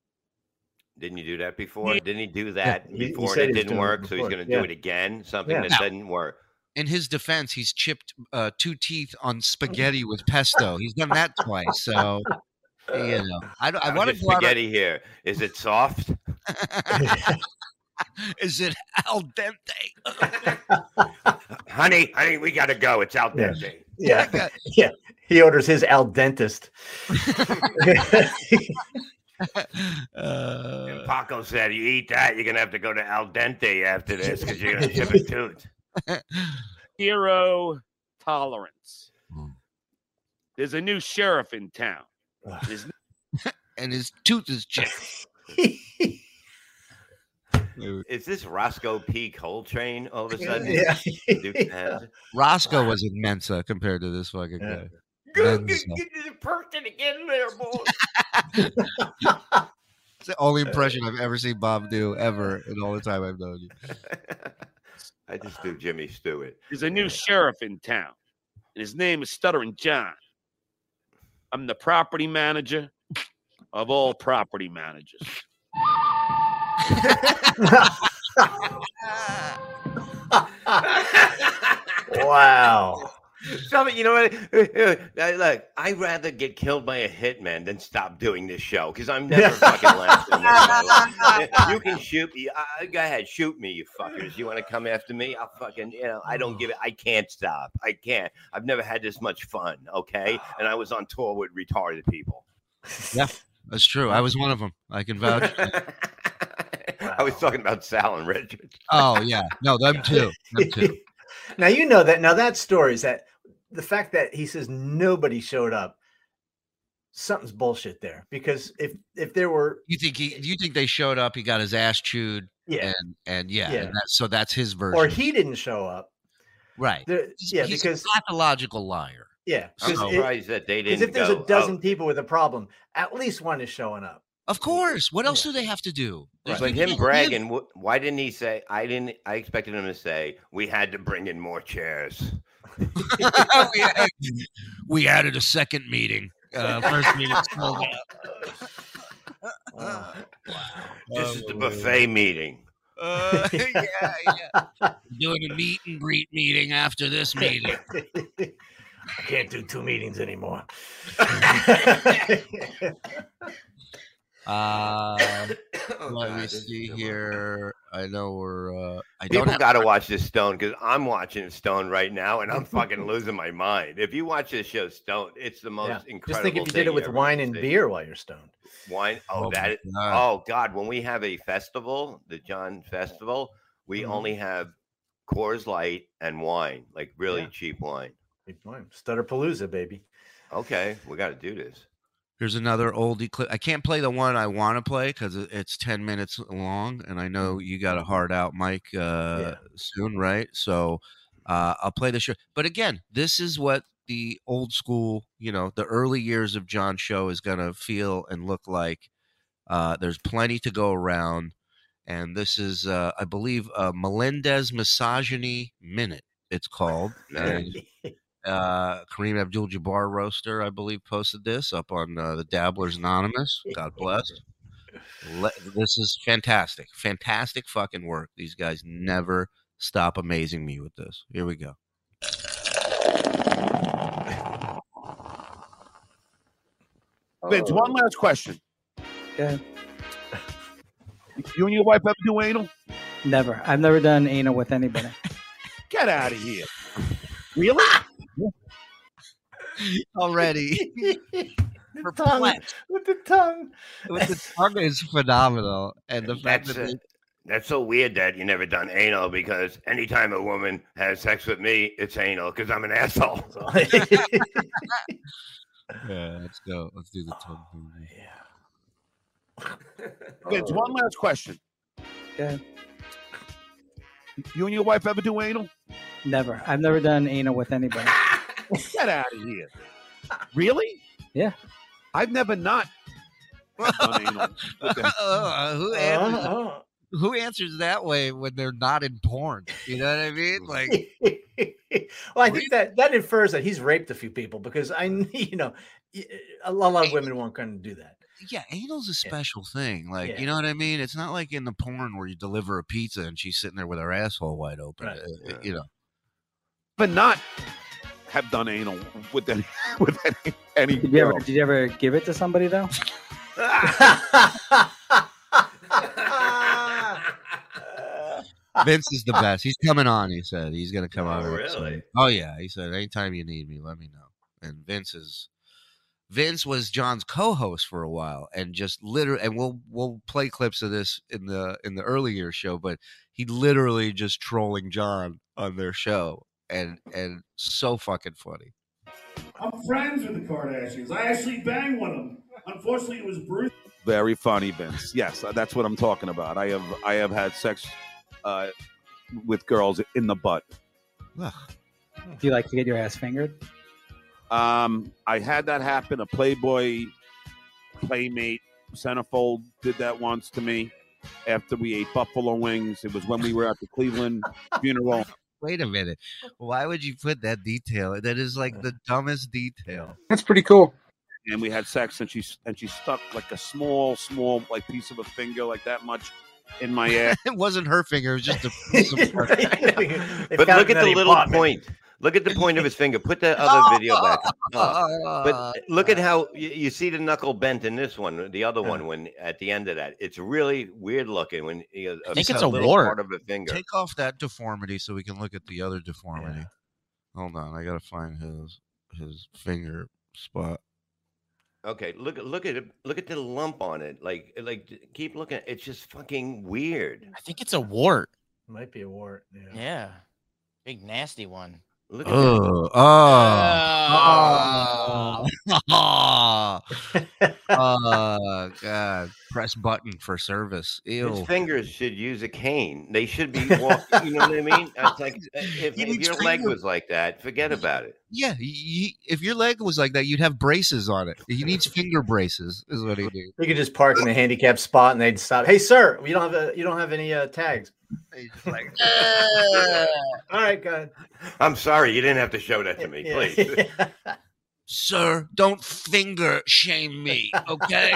Didn't you do that before? Yeah. Didn't he do that he- he before said and he it didn't doing it work? So he's going to Yeah. do it again. Something Yeah. that Now- didn't work. In his defense, he's chipped uh, two teeth on (laughs) spaghetti with pesto. He's done that twice. So, you know, I, I want to your go spaghetti here. Is it soft? (laughs) Is it al dente? (laughs) honey, honey, we got to go. It's out there. thing. yeah, yeah. He orders his al dentist. (laughs) uh, Paco said, "You eat that, you're gonna have to go to al dente after this because you're gonna chip a (laughs) tooth." Zero tolerance. Hmm. There's a new sheriff in town. His (laughs) and his tooth is chipped. Is this Roscoe P. Coltrane all of a sudden? yeah. Duke has it? Roscoe was in Mensa compared to this fucking Yeah. guy. Go Mensa. get, get the person to get in there, boy. (laughs) It's the only impression I've ever seen Bob do ever in all the time I've known you. (laughs) I just do Jimmy Stewart. There's a new sheriff in town, and his name is Stuttering John. I'm the property manager of all property managers. (laughs) wow. Something, you know what? (laughs) Look, I'd rather get killed by a hitman than stop doing this show because I'm never (laughs) fucking laughing. (laughs) You can shoot me. Uh, go ahead, shoot me, you fuckers. You want to come after me? I'll fucking, you know, I don't give it. I can't stop. I can't. I've never had this much fun. Okay, and I was on tour with retarded people. Yeah, that's true. I was one of them. I can vouch. I was talking about Sal and Richard. Oh yeah, no, them too. Them too. now you know that. Now that story is that the fact that he says nobody showed up. Something's bullshit there because if if there were You think he? Eh you think they showed up? He got his ass chewed, yeah and and yeah, Yeah. And that, so that's his version, or he didn't show up right? there, He's- yeah he's because a pathological liar. yeah I'm because it- surprised that they 'cause didn't. if there's go, a dozen "Oh, people with a problem at least one is showing up Of course. What else do they have to do? There's But him that live- bragging, why didn't he say? I didn't. I expected him to say we had to bring in more chairs. We, (laughs) had- we added a second meeting. Uh, first meeting sold out. (laughs) Wow. This is the buffet meeting. Uh, (laughs) yeah, yeah. Doing a meet and greet meeting after this meeting. I can't do two meetings anymore. Uh, (coughs) Oh, let God, me see a good one. (laughs) here. I know we're. Uh, I don't People have. got to watch this Stone because I'm watching Stone right now and I'm fucking losing my mind. If you watch this show Stone, it's the most Yeah. incredible. Just think if you did it with wine and see. beer while you're stoned. Wine. Oh, Oh, that. God. Oh God, when we have a festival, the John Festival, we Mhm. only have Coors Light and wine, like really Yeah. cheap wine. Big wine. Stutter Palooza, baby. Okay, we got to do this. Here's another oldie clip. I can't play the one I want to play because it's 10 minutes long, and I know you got a hard out, Mike, uh, soon, right? So uh, I'll play the show. But again, this is what the old school, you know, the early years of John's show is going to feel and look like. Uh, there's plenty to go around. And this is, uh, I believe, a Melendez Misogyny Minute, it's called. (laughs) And uh, Kareem Abdul Jabbar roaster, I believe, posted this up on uh, the Dabblers Anonymous. (laughs) God bless. Le- this is fantastic. Fantastic fucking work. These guys never stop amazing me with this. Here we go. Vince, one last question. Okay. You and your wife ever do anal? Never. I've never done anal with anybody. (laughs) Get out of here. (laughs) Really? (laughs) Already. (laughs) the tongue, with the tongue. with the tongue is phenomenal. And the fact That's that they- that's so weird that you never done anal because anytime a woman has sex with me, it's anal because I'm an asshole. (laughs) yeah, let's go. Let's do the tongue thing. Vince, one oh. last question. Okay. You and your wife ever do anal? Never. I've never done anal with anybody. Get out of here. (laughs) Really? Yeah. I've never not done anal. with them. Uh, who answers? Uh-huh. Who answers that way when they're not in porn? You know what I mean? (laughs) Like, well, I think that that infers that he's raped a few people because I, (laughs) you know, y- a lot, a lot of women won't going to do that. yeah, anal's a special thing. Like, Yeah. you know what I mean? It's not like in the porn where you deliver a pizza and she's sitting there with her asshole wide open. Right. Uh, Yeah. You know, But not have done anal with any (laughs) with any, any Did you ever? Did you ever give it to somebody though? (laughs) Vince is the best. He's coming on. He said he's going to come Oh, on. really? soon. Oh yeah, he said anytime you need me, let me know. And Vince is Vince was John's co-host for a while, and just literally, and we'll we'll play clips of this in the in the earlier show, but he literally just trolling John on their show, and and so fucking funny. I'm friends with the Kardashians. I actually banged one of them. Unfortunately, it was Bruce. Very funny, Vince. Yes, that's what I'm talking about. I have I have had sex uh, with girls in the butt. Ugh. Do you like to get your ass fingered? Um, I had that happen. A Playboy playmate centerfold did that once to me after we ate buffalo wings. It was when we were at the Cleveland (laughs) funeral. Wait a minute, why would you put that detail? That is like the dumbest detail. That's pretty cool. and we had sex and she and she stuck like a small small like piece of a finger like that much in my (laughs) ass It wasn't her finger; it was just a piece of (laughs) but look at the the little apartment. point. Look at the point of his finger. Put that other video back. up. (laughs) Uh, But look at how you, you see the knuckle bent in this one, the other one. When at the end of that, it's really weird looking. When you I think it's a wart. part of a finger. take off that deformity so we can look at the other deformity. Hold on, I gotta find his his finger spot. Okay, look at look at it. Look at the lump on it. Like like keep looking. It's just fucking weird. I think it's a wart. Might be a wart. Yeah. Yeah. Big nasty one. Look at that. Oh, oh, (laughs) oh, (laughs) oh, God! Press button for service. His fingers should use a cane. They should be walk, You know what I mean? (laughs) It's like if, He if your leg finger- was like that, forget about it. Yeah, y- y- if your leg was like that, you'd have braces on it. He needs finger braces, is what he needs. We could just park in a handicapped spot and they'd stop. Hey, sir, you don't have a, you don't have any uh, tags. He's just like, (laughs) uh. All right, go ahead. I'm sorry, you didn't have to show that to me, (laughs) Yeah. please. Sir, don't finger shame me, okay?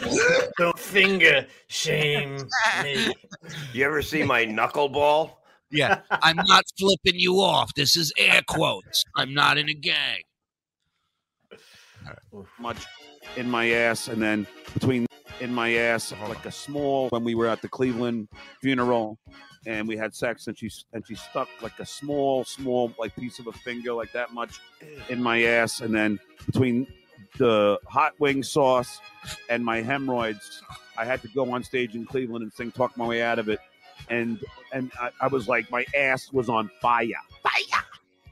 (laughs) don't finger shame me. You ever see my knuckleball? Yeah, I'm not flipping you off. This is air quotes. I'm not in a gang. much in my ass, and then between in my ass uh-huh. like a small when we were at the Cleveland funeral, and we had sex, and she and she stuck like a small, small like piece of a finger like that much in my ass, and then between the hot wing sauce and my hemorrhoids, I had to go on stage in Cleveland and sing "Talk My Way Out of It," and and I, I was like, my ass was on fire.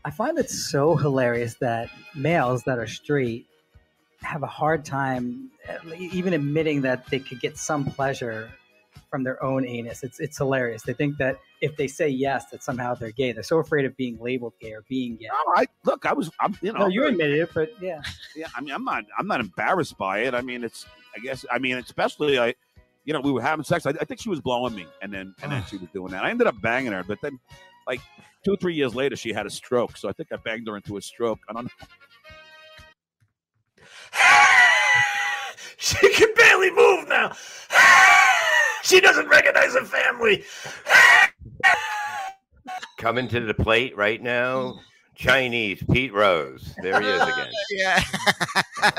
I find it so hilarious that males that are straight have a hard time uh, even admitting that they could get some pleasure from their own anus. It's it's hilarious. They think that if they say yes, that somehow they're gay. They're so afraid of being labeled gay or being gay. No, I look, I was, I'm, you know, No, you admitted it, but yeah. (laughs) yeah, I mean, I'm not, I'm not embarrassed by it. I mean, it's, I guess, I mean, especially, I, you know, we were having sex. I, I think she was blowing me, and then, and then she was doing that. I ended up banging her, but then, like two or three years later, she had a stroke. So I think I banged her into a stroke. I don't know. (laughs) she can barely move now. (laughs) she doesn't recognize her family. (laughs) Coming to the plate right now, Chinese Pete Rose. There he is oh, again. yeah.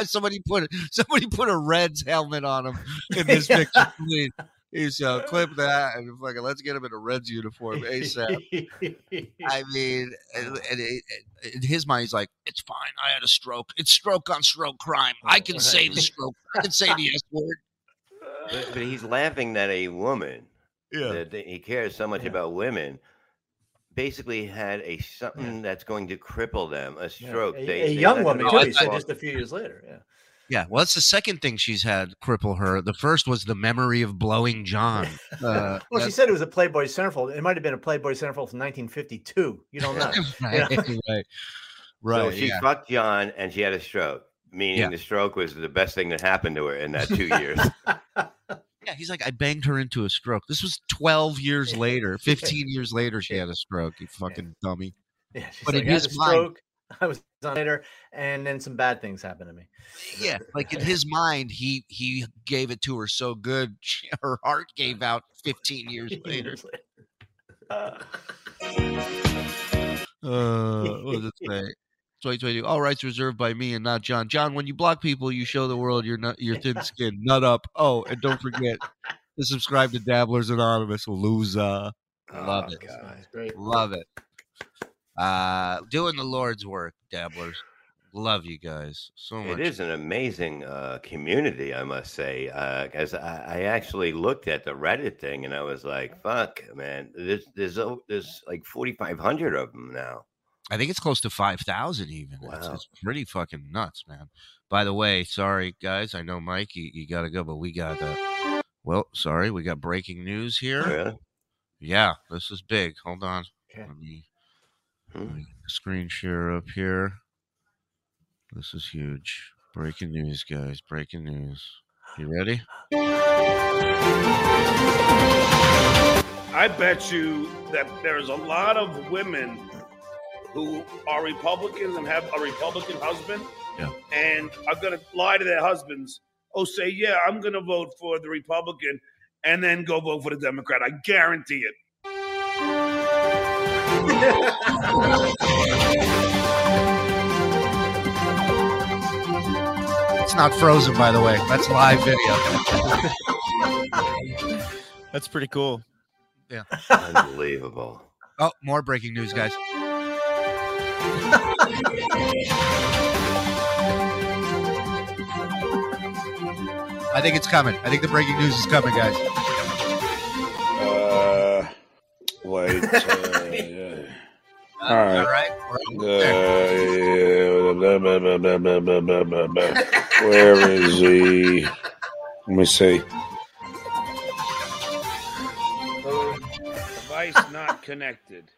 somebody put somebody put a Reds helmet on him in this picture. please. He's uh, clip (laughs) that and fucking let's get him in a Reds uniform ASAP. I mean, and, (laughs) and it, in his mind, he's like, "It's fine. I had a stroke. It's stroke on stroke crime. I can say the stroke. I can say the S (laughs) word." But, but he's laughing that a woman Yeah. that that he cares so much about women basically had a something that's going to cripple them, a Yeah, stroke. A, They- a they're young woman too. He said just a few years later. Yeah. Yeah, well, that's the second thing she's had cripple her. The first was the memory of blowing John. Uh, Well, she said it was a Playboy centerfold. It might have been a Playboy centerfold from 1952. You don't know. (laughs) right, Yeah. (laughs) right, So right. she yeah. fucked John and she had a stroke, meaning Yeah. the stroke was the best thing that happened to her in that two years. (laughs) yeah, he's like, I banged her into a stroke. This was 12 years later, 15 years later, she had a stroke. You fucking dummy. Yeah, she's But like, in a his mind- stroke. (laughs) I was on later, and then some bad things happened to me. Yeah, like in his mind, he he gave it to her so good, she, her heart gave out 15 years (laughs) later. Uh, what does it say? 2022. All rights reserved by me and not John. John, when you block people, you show the world your nut, your thin (laughs) skin. Nut up. Oh, and don't forget to subscribe to Dabblers Anonymous. Loser. Love Oh, it. God. Love it. Uh, doing the Lord's work, Dabblers. Love you guys so much. It is an amazing uh, community, I must say. Because I, I actually looked at the Reddit thing and I was like, "Fuck, man! There's there's there's like 4,500 of them now." I think it's close to 5,000 even. It's, Wow. it's pretty fucking nuts, man. By the way, sorry, guys. I know, Mike, you, you got to go, but we got, uh, well, sorry, we got breaking news here. Really? Yeah, this is big. Hold on. Okay. Let me, Hmm. let me get the Mm-hmm. screen share up here. This is huge. Breaking news, guys. Breaking news. You ready? I bet you that there's a lot of women who are Republicans and have a Republican husband Yeah. and are going to lie to their husbands. Oh, say, yeah, I'm going to vote for the Republican and then go vote for the Democrat. I guarantee it. (laughs) It's not frozen, by the way. That's live video. (laughs) That's pretty cool. Yeah. Unbelievable. Oh, more breaking news, guys. I think it's coming. I think the breaking news is coming, guys. Uh, wait. Uh, (laughs) yeah. All right. Uh, where is he? Let me see. Device not connected.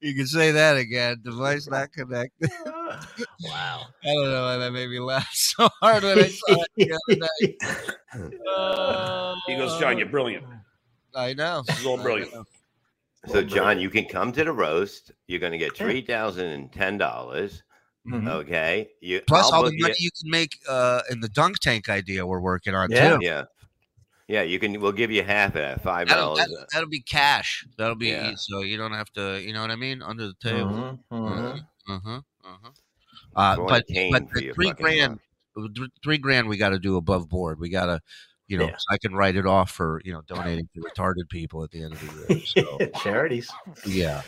You can say that again. Device not connected. wow. (laughs) I don't know why that made me laugh so hard when I saw it the other night. He goes, John, you're brilliant. I know. This is all brilliant. So, John, you can come to the roast. You're going to get three thousand and ten dollars. Mhm. Okay. You Plus I'll all the book you- money you can make uh, in the dunk tank idea we're working on Yeah. too. Yeah. Yeah, you can. We'll give you half of that, five That'll, dollars. that'll, that'll be cash. That'll be Yeah. so you don't have to. You know what I mean? Under the table. Mhm, mhm. Uh huh. Uh huh. Uh, Throwing but but the three grand, mouth. three grand we got to do above board. We got to, you know, Yeah. so I can write it off for you know donating to retarded people at the end of the year. So (laughs) Charities. yeah.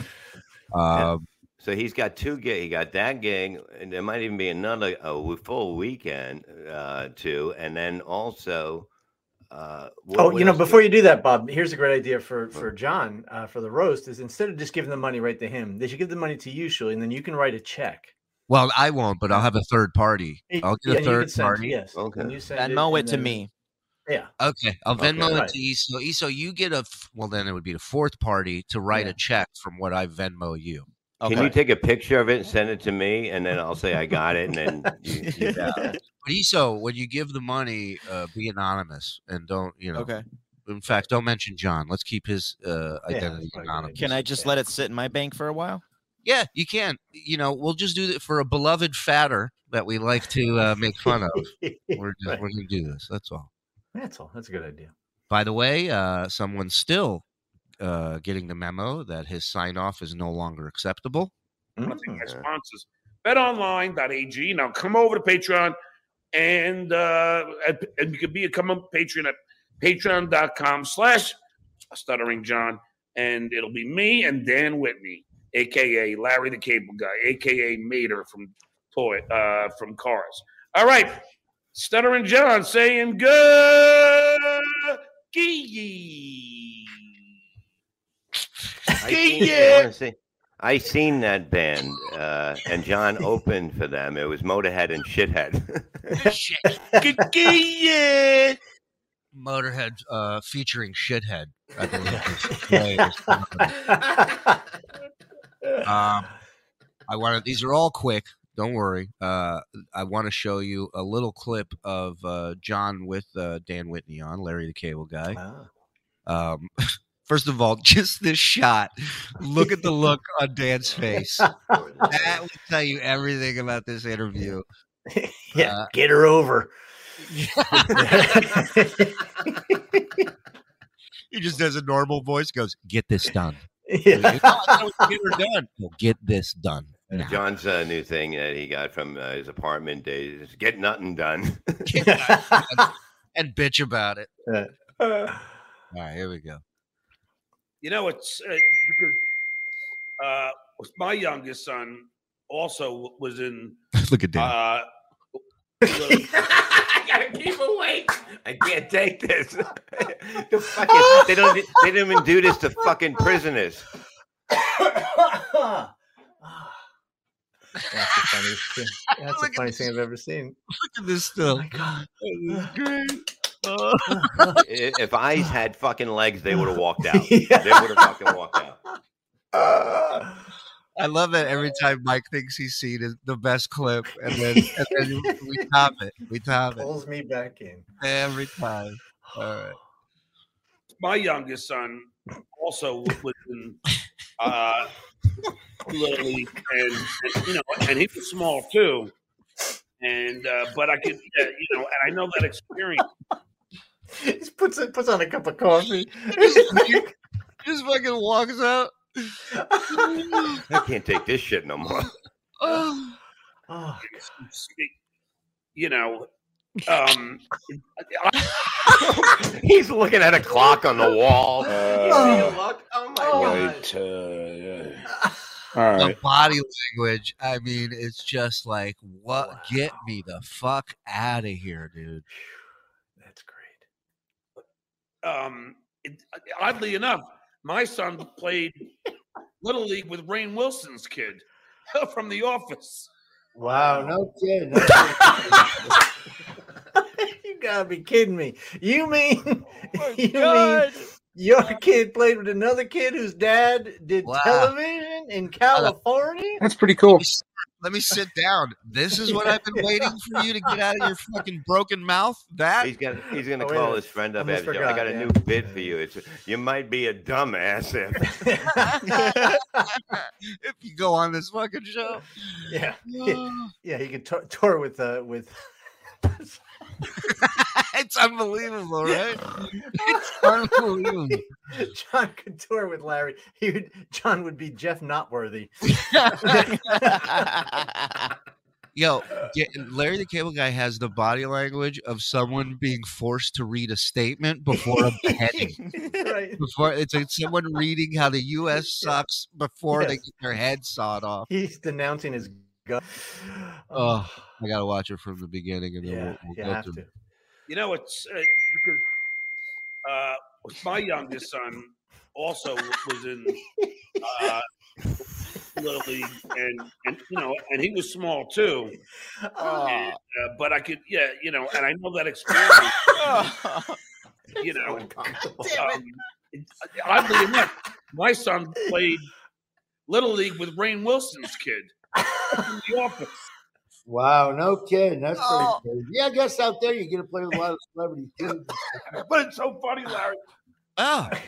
Um, So he's got two gig. He got that gig, and there might even be another a w- full weekend uh, too, and then also. Uh, what- Oh, what you know, else do- before you do that, Bob, here's a great idea for for John uh, for the roast. Is instead of just giving the money right to him, they should give the money to you, Shuli, and then you can write a check. well, I won't, but I'll have a third party. I'll yeah, get a and you third can send- party. Yes. Okay. and you send Venmo it and to then- me. Yeah. Okay, I'll Okay. Venmo Right. it to Eso. Eso, you get a well. Then it would be the fourth party to write Yeah. a check from what I Venmo you. Can you take a picture of it and send it to me, and then I'll say I got it, and then you, you (laughs) got it. But Eso, when you give the money, uh, be anonymous and don't you know. Okay. In fact, don't mention John. Let's keep his uh, identity that's probably a good anonymous. Can I just let it sit in my bank for a while? Yeah, you can. You know, we'll just do it for a beloved fatter that we like to uh, make fun of. (laughs) We're just, Right. we're gonna do this. That's all. That's all. That's a good idea. By the way, uh, someone's still uh, getting the memo that his sign off is no longer acceptable. I think my Mm. sponsors, betonline.ag. Now come over to Patreon and uh, and, and you can be a come on Patreon at patreon.com slash stuttering John. And it'll be me and Dan Whitney, aka Larry the Cable Guy, aka Mater from Toy uh from Cars. All right. Stuttering John saying good. I seen, I wanna see- I seen that band, uh, and John (laughs) opened for them. It was Motorhead and Shithead. (laughs) yeah. Motorhead uh, featuring Shithead. I believe. (laughs) um, I want to. These are all quick. Don't worry. Uh, I want to show you a little clip of uh, John with uh, Dan Whitney on Larry the Cable Guy. Ah. Um, (laughs) first of all, (laughs) just this shot. Look at the look on Dan's face. (laughs) That will tell you everything about this interview. yeah, Uh, get her over. He just does a normal voice. Goes, get this done. Yeah. "No, get her done. Well, get this done. Now." John's uh, new thing that he got from uh, his apartment days is get nothing done. (laughs) (laughs) and bitch about it. Uh, All right, here we go. You know, it's uh, because uh, my youngest son also was in. (laughs) Look at Dan. Uh, I gotta keep awake. I can't take this. the fucking, they don't. They don't even do this to fucking prisoners. (coughs) That's the funniest thing. (laughs) That's the funniest thing I've ever seen. (laughs) Look at this still. Oh my God. (laughs) This is (sighs) great. Oh. I- If eyes oh. had fucking legs, they would have walked out. Yeah. They would have fucking walked out. I love that every time Mike thinks he's seen it- the best clip, and then, and then we top it. We top it Pulls me back in. every time. All right. my youngest son also was in uh, little league, and, and you know, and he was small too. And uh, but I could, uh, you know, and I know that experience. (laughs) He puts it puts on a cup of coffee. He just fucking walks out. (laughs) (laughs) I can't take this shit no more. Oh. oh, You know, um, (laughs) He's looking at a clock on the wall. Uh, oh my god. uh, yeah. The body language. I mean, it's just like, what? Get me the fuck out of here, dude. that's great. um, it, oddly enough, my son played little league with Rainn Wilson's kid (laughs) from The Office. Wow, no kidding. you (laughs) gotta be kidding me. You mean (laughs) you mean your kid played with another kid whose dad did Wow. television in California? That's pretty cool. Let me sit down. This is what I've been (laughs) waiting for you to get out of your fucking broken mouth. That He's gonna he's gonna Oh, call minute. his friend up. Almost after, I got a yeah. new bit for you. It's you might be a dumbass if (laughs) if you go on this fucking show. yeah, Oh, (sighs) yeah. He could tour, tour with uh with. (laughs) it's unbelievable, right? (laughs) It's unbelievable. John could tour with Larry. He would. John would be Jeff Notworthy. (laughs) Yo, Larry the Cable Guy has the body language of someone being forced to read a statement before a beheading. right. Before it's like someone reading how the U.S. sucks before they get their head sawed off. He's denouncing his gut. Oh, I gotta watch it from the beginning, and then yeah, we'll, we'll you go have to. You know, it's uh, because uh, my youngest son also was in uh, little league, and and you know, and he was small too. And, uh, but I could, yeah, you know, and I know that experience. (laughs) you know, um, it- oddly enough, my son played little league with Rainn Wilson's kid in the office. Wow, no kidding. That's pretty Oh. crazy. Yeah, I guess out there you get to play with a lot of celebrities too. (laughs) But it's so funny, Larry. Ah. (laughs)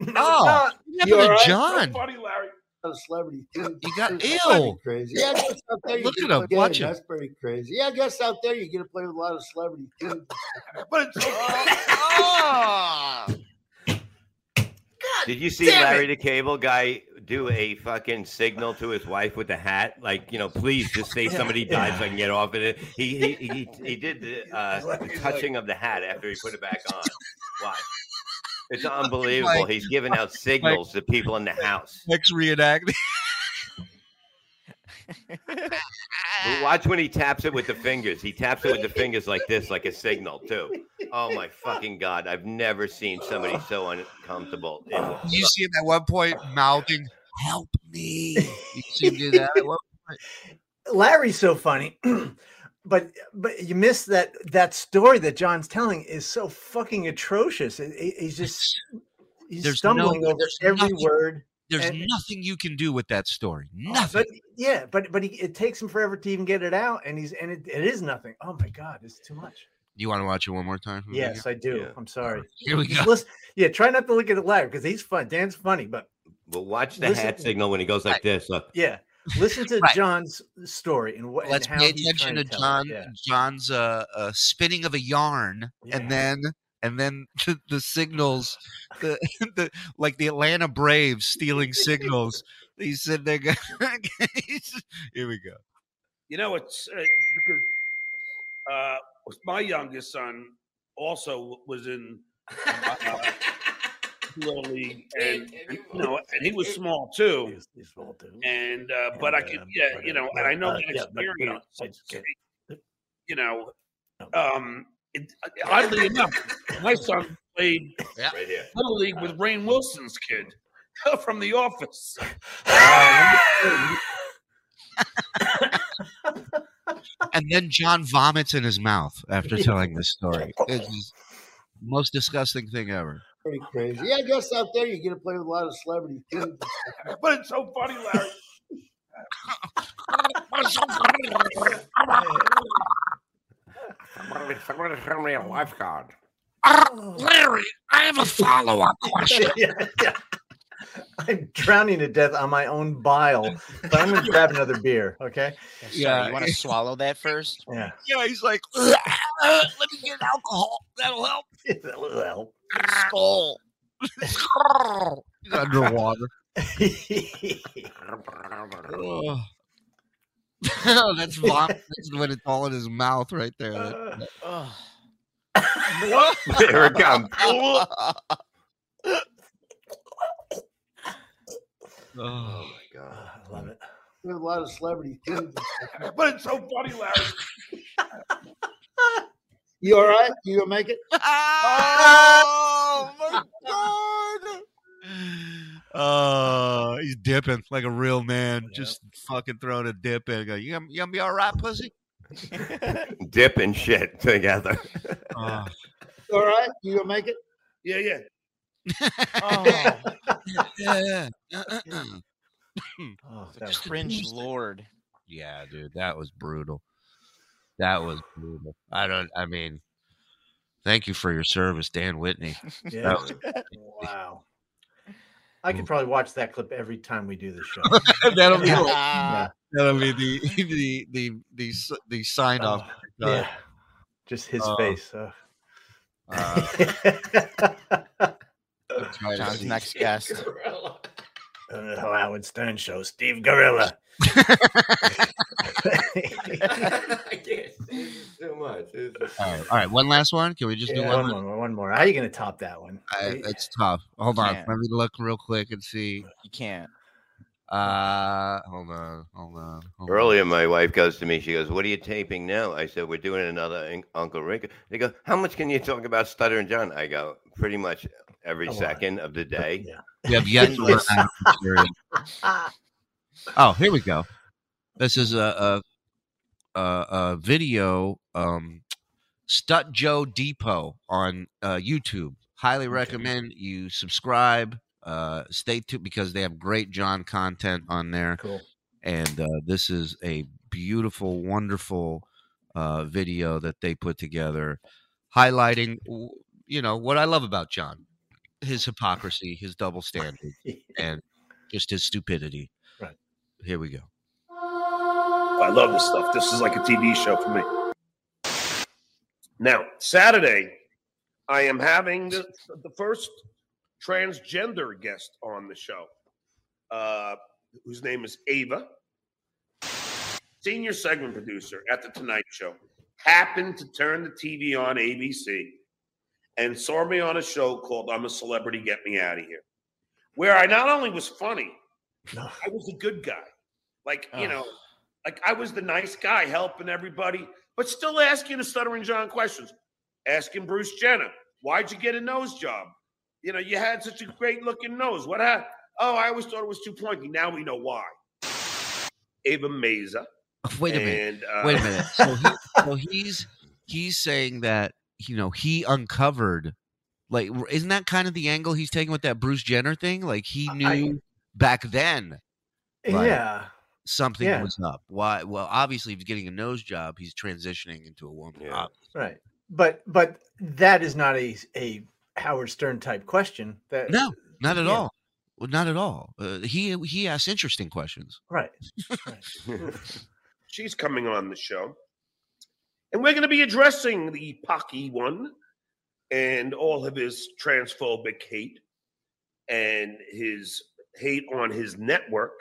Oh, No, oh, You what happened to all right? John? Funny, Larry. A lot of celebrities too. You got That's pretty ill. Crazy. Yeah, I guess out there you Look get at to him, play- watch him. That's pretty crazy. Yeah, I guess out there you get to play with a lot of celebrities too. (laughs) But it's so oh. ah. Did you see damn Larry the Cable Guy do a fucking signal to his wife with the hat? Like, you know, please just say somebody died so I can get off of it. He he he, he did the, uh, the touching of the hat after he put it back on. Watch. It's unbelievable. He's giving out signals to people in the house. Next reenactment. Watch when he taps it with the fingers. He taps it with the fingers like this, like a signal too. Oh my fucking god! I've never seen somebody so uncomfortable. You see him at one point mouthing, "Help me!" You (laughs) see do that at one point. Larry's so funny, (clears throat) but but you miss that that story that John's telling is so fucking atrocious. It- it- he's just he's There's no- stumbling over every nothing- word. There's and- nothing you can do with that story. Oh, Nothing. But yeah, but but he, it takes him forever to even get it out, and he's and it, it is nothing. Oh my god, it's too much. You want to watch it one more time? Yes, I do. Yeah. I'm sorry. Here we go. listen- yeah, try not to look at it live because he's fun. Dan's funny, but But watch the Listen- hat signal when he goes like this. Look. yeah, listen to Right. John's story and what. and Let's how pay he's attention trying to tell. John. Yeah. John's uh, uh, spinning of a yarn, Yeah. and then and then (laughs) the, the signals, the, (laughs) the like the Atlanta Braves stealing signals. He's sitting there. Going, (laughs) Here we go. You know, it's uh, because uh, my youngest son also was in uh, little league, (laughs) and, and, you know, (laughs) and he was small too. He's- he's small too. And uh, but I And, could, um, yeah, you uh, know, and I know uh, that yeah, but, you know, experience. so to it's okay. You know, um, it, oddly enough, my (laughs) son played Right here. little league with Rainn Wilson's kid from The Office. And then John vomits in his mouth after telling this story. It's the most disgusting thing ever. Pretty oh crazy. Yeah, I guess out there you get to play with a lot of celebrities too. (laughs) But it's so funny, Larry. Somebody send me a lifeguard. Larry, I have a follow up question. yeah, (laughs) yeah. I'm drowning to death on my own bile, but I'm going to grab another beer. Okay. Yeah. you want to swallow that first? Yeah. Yeah, he's like, (laughs) let me get alcohol. That'll help. That'll help. Skull. Underwater. (laughs) Oh. Oh, (laughs) that's vomit. That's when it's all in his mouth right there. That- Ugh. Here it comes. (laughs) oh. Oh my god. I love it. Play with a lot of celebrities too. But it's so funny, Larry. You all right? You gonna make it? (laughs) Oh my (laughs) god! Oh, he's dipping like a real man, just fucking throwing a dip in. And go, you gonna, you gonna be all right, pussy? (laughs) dipping shit together. Oh. You all right? You gonna make it? Yeah, yeah. Oh, yeah. Uh-uh-uh. Oh, that was- cringe lord. Yeah, dude, that was brutal. That was brutal. I don't. I mean, thank you for your service, Dan Whitney. yeah. Was- (laughs) Wow. I could probably watch that clip every time we do the show. (laughs) that'll be Ah, that'll be the the the the s- the sign off. Oh, yeah. Just his Uh, face. ugh. Uh, (laughs) John's next guest. Uh, Howard Stern show. Steve Gorilla. (laughs) (laughs) (laughs) I can't. So much. All right, all right. One last one. Can we just do one? one more. One more. How are you going to top that one? I, it's tough. Hold on. Can't. Let me look real quick and see. You can't. Uh, hold on. Hold on. hold on. Earlier, my wife goes to me. She goes, "What are you taping now?" I said, "We're doing another Uncle Rico." They go, "How much can you talk about Stutter and John?" I go, "Pretty much every A lot. second of the day." Yeah. We have yet to run out material. Oh, here we go. This is a a, a, a video. Um, Stut Joe Depot on uh, YouTube. Highly recommend you subscribe. Uh, stay tuned because they have great John content on there. Cool. and uh, this is a beautiful, wonderful uh, video that they put together, highlighting, w- you know, what I love about John, his (laughs) hypocrisy, his double standard, (laughs) and just his stupidity. Right. Here we go. I love this stuff. This is like a TV show for me. Now, Saturday, I am having the, the first transgender guest on the show, uh, whose name is Ava, senior segment producer at The Tonight Show. Happened to turn the TV on ABC and saw me on a show called I'm a Celebrity, Get Me Out of Here, where I not only was funny, No. (laughs) I was a good guy. Like, you know, like I was the nice guy helping everybody, but still asking the stuttering John questions. Asking Bruce Jenner, why'd you get a nose job? You know, you had such a great looking nose. What happened? Oh, I always thought it was too pointy. Now we know why. Ava Meza. (laughs) Wait a minute. Uh, Wait a minute. So, he, (laughs) so he's he's saying that you know he uncovered, like, isn't that kind of the angle he's taking with that Bruce Jenner thing? Like he knew I- back then Right. Yeah. something Yeah. was up. Why? Well, obviously, he's getting a nose job, he's transitioning into a woman. Yeah. Right. But but that is not a a Howard Stern type question. That No, not at Yeah. all. Well, not at all. Uh, he he asks interesting questions. Right. (laughs) (laughs) she's coming on the show. And we're going to be addressing the Pocky one and all of his transphobic hate and his hate on his network.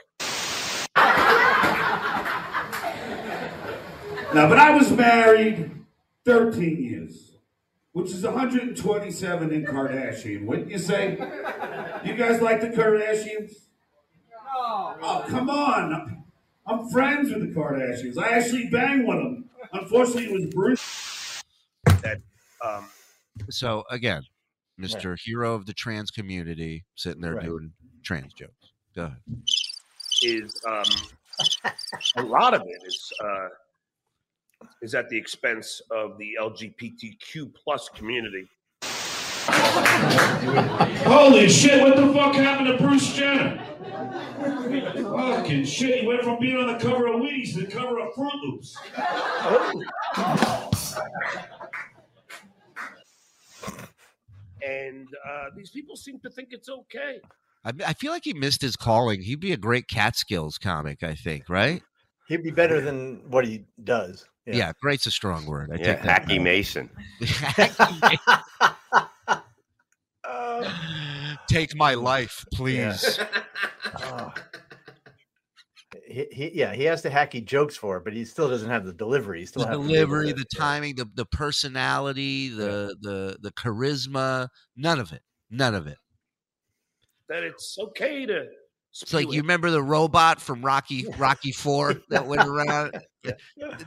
Now, but I was married 13 years, which is 127 in Kardashian, wouldn't you say? You guys like the Kardashians? Oh, come on. I'm friends with the Kardashians. I actually banged one of them. Unfortunately, it was Bruce. That um, So again, Mister Hero of the trans community, sitting there Right. doing trans jokes. Go ahead. is um, a lot of it is uh, is at the expense of the LGBTQ plus community. Holy shit, what the fuck happened to Bruce Jenner? Fucking shit, he went from being on the cover of Wheaties to the cover of Froot Loops. And uh, these people seem to think it's okay. I, I feel like he missed his calling. He'd be a great Catskills comic. I think. Right? He'd be better than what he does. Yeah. great's a strong word. I yeah, take that Hacky back. Mason. (laughs) (laughs) Take my life, please. (laughs) Oh. He, he, yeah, he has the hacky jokes for it, but he still doesn't have the delivery. He still the has to be able delivery, the timing, the the personality, the the the charisma, none of it. None of it. That it's okay to. It's like you remember the robot from Rocky Rocky Four (laughs) that went around.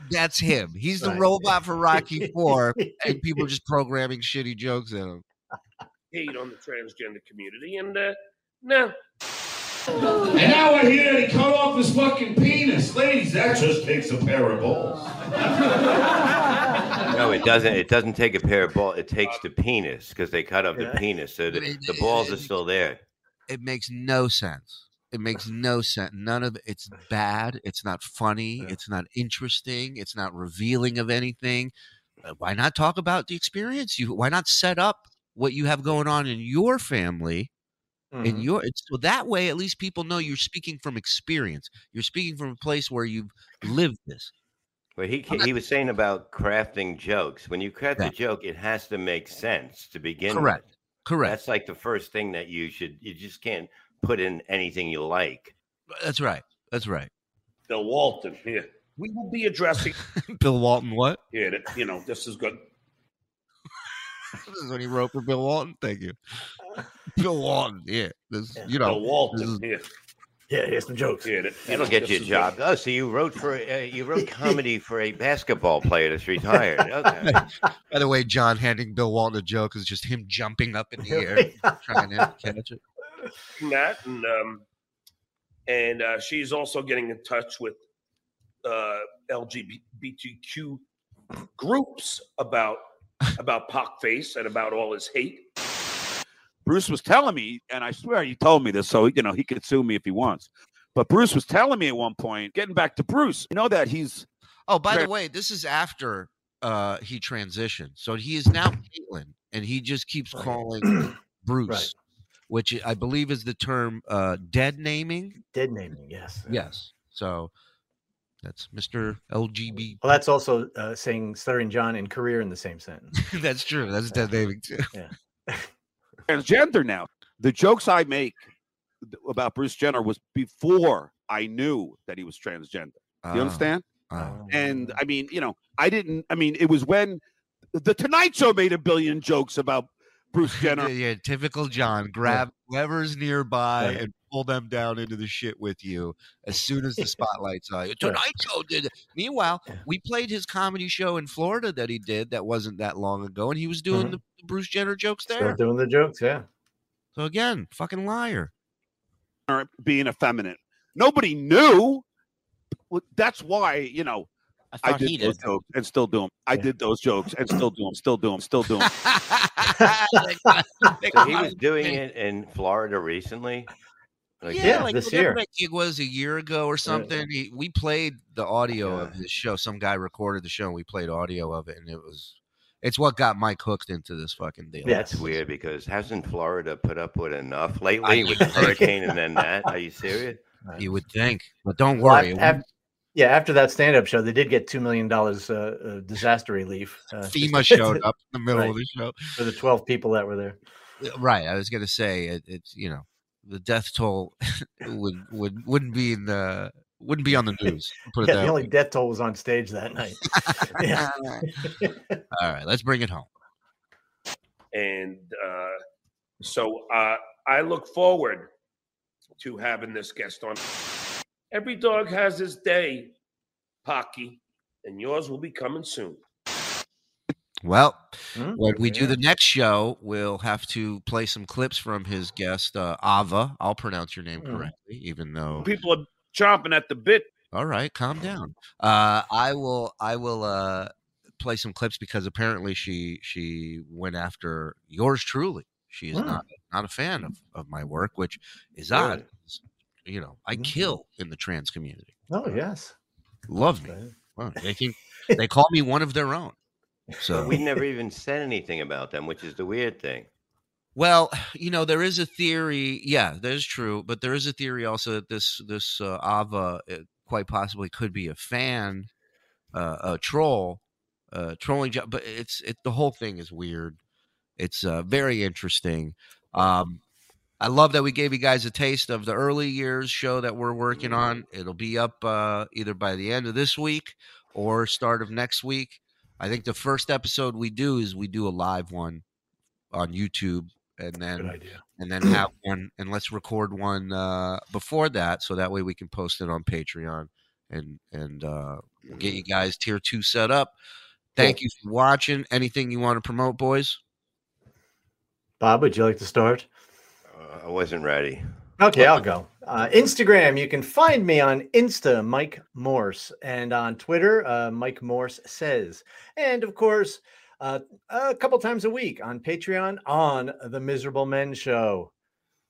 That's him. He's the Right. robot for Rocky Four, and (laughs) people are just programming shitty jokes at him. hate on the transgender community, and uh, no, And now I hear that he cut off his fucking penis. Ladies, that just takes a pair of balls. No, it doesn't. It doesn't take a pair of balls. It takes the penis because they cut off the penis, so the, It- the balls are still there. It makes no sense. It makes no sense. None of it. It's bad. It's not funny. It's not interesting. It's not revealing of anything. Uh, Why not talk about the experience? You why not set up what you have going on in your family in Mhm. your it's, so that way at least people know you're speaking from experience. You're speaking from a place where you've lived this. But he he was saying about crafting jokes. When you craft Yeah. a joke, it has to make sense to begin Correct. with. Correct. That's like the first thing that you should. You just can't put in anything you like. That's right. That's right. Bill Walton here. We will be addressing (laughs) Bill Walton, what? here. That you know, this is good. This is when he wrote for Bill Walton. Thank you, (laughs) Bill Walton. Yeah, this you know, Bill Walton this is- here. Yeah, here's some jokes. Here, that, That'll get you a job. good. Oh, so you wrote for uh, you wrote (laughs) comedy for a basketball player that's retired. Okay. (laughs) By the way, John handing Bill Walton a joke is just him jumping up in the air trying to catch it. that and um and uh, she's also getting in touch with uh LGBTQ groups about about Pac face and about all his hate. Bruce was telling me, and I swear he told me this, so you know he could sue me if he wants. But Bruce was telling me at one point, getting back to Bruce, you know that he's Oh, by the way, this is after uh he transitioned. So he is now Caitlyn, and he just keeps calling (clears throat) Bruce, which I believe is the term uh dead naming. Dead naming, yes. Yes. So that's Mr. LGB. Well, that's also uh, saying stuttering John and career in the same sentence. (laughs) that's true. That's dead naming too. Yeah. (laughs) transgender now. The jokes I make about Bruce Jenner was before I knew that he was transgender. Ah, You understand? ah. And I mean, you know, I didn't. I mean, it was when the Tonight Show made a billion jokes about Bruce (laughs) Jenner. yeah, yeah, typical John. Grab whoever's nearby Right. and pull them down into the shit with you as soon as the (laughs) spotlight's on. you. Tonight Show did it. Meanwhile, Yeah. we played his comedy show in Florida that he did that wasn't that long ago, and he was doing Mhm. the Bruce Jenner jokes there. Still there. doing the jokes, yeah. So again, fucking liar. being effeminate. Nobody knew. That's why you know I I did he those did. jokes and still do them. I Yeah. did those jokes and still do them. Still do them. Still do (laughs) them. So he was doing it in Florida recently. Like, yeah, Yeah, like this whatever year. that gig was a year ago or something. He, we played the audio of Yeah. his show. Some guy recorded the show, and we played audio of it, and it was. It's what got Mike hooked into this fucking deal. That's weird because hasn't Florida put up with enough lately with the hurricane and then that? Are you serious? You would think, but don't Well, worry. af- af- yeah, after that stand-up show, they did get two million dollars uh, uh, disaster relief. (laughs) Uh, FEMA (laughs) showed up in the middle of the show. for the twelve people that were there. Right. I was gonna say it, it's you know the death toll (laughs) would would wouldn't be in the wouldn't be on the news. Put it Yeah, that the only way. death toll was on stage that night. yeah. All right, let's bring it home. And uh, so uh, I look forward to having this guest on. Every dog has his day, Pocky, and yours will be coming soon. Well, Hmm? when we do the next show, we'll have to play some clips from his guest uh, Ava. I'll pronounce your name Mm. correctly, even though. People are chomping at the bit. All right, calm down. Uh, I will. I will uh, play some clips because apparently she she went after yours truly. She is Hmm. not not a fan of, of my work, which is Really? odd. You know, I Mhm. kill in the trans community. Oh yes. Love me. Well, they think (laughs) they call me one of their own. So We never even said anything about them, which is the weird thing. Well, (sighs) you know, there is a theory. Yeah, that is true, but there is a theory also that this this uh, Ava uh, quite possibly could be a fan, uh, a troll, uh, trolling. jo- But it's it. The whole thing is weird. It's uh, very interesting. Um, I love that we gave you guys a taste of the early years show that we're working on. It'll be up uh, either by the end of this week or start of next week. I think the first episode we do is we do a live one on YouTube, and then and then have one, and let's record one uh, before that, so that way we can post it on Patreon and and uh, we'll get you guys tier two set up. Thank you for watching. Anything you want to promote, boys? Bob, would you like to start? I wasn't ready. Okay, I'll go. Uh, Instagram, you can find me on Insta, Mike Morse, and on Twitter, uh, Mike Morse says. And of course, uh, a couple times a week on Patreon on The Miserable Men Show.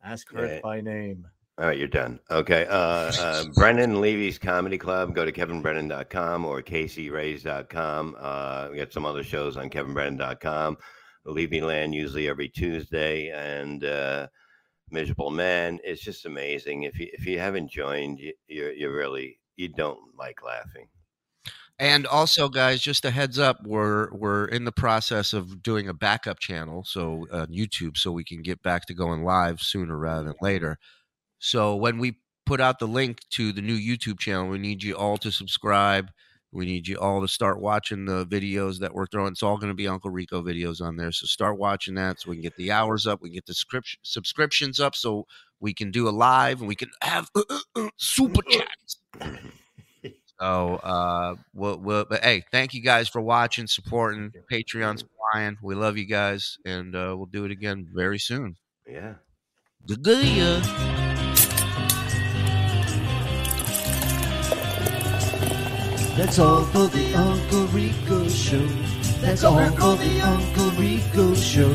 Ask for Yeah. it by name. All right, you're done. Okay. Uh, uh, Brennan Levy's Comedy Club. Go to kevinbrennan.com or caseyrays.com. Uh, we got some other shows on kevinbrennan.com. Levy Land usually every Tuesday. And uh, Miserable Man. It's just amazing. If you if you haven't joined, you, you're, you're really, you don't like laughing. And also, guys, just a heads up: we're we're in the process of doing a backup channel, so uh, YouTube, so we can get back to going live sooner rather than later. So when we put out the link to the new YouTube channel. We need you all to subscribe. We need you all to start watching the videos that we're throwing. It's all going to be Uncle Rico videos on there. So start watching that so we can get the hours up. We can get the script, subscriptions up so we can do a live and we can have uh, uh, uh, super (laughs) chats. So, uh, we'll, we'll, but hey, thank you guys for watching, supporting. Patreon's flying. We love you guys, and uh, we'll do it again very soon. Yeah. Good. That's all for the Uncle Rico Show. That's all for the Uncle Rico Show.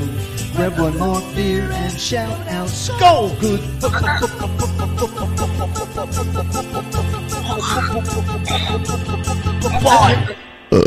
Grab one more beer and shout out, Skull! Good. Bye! (laughs)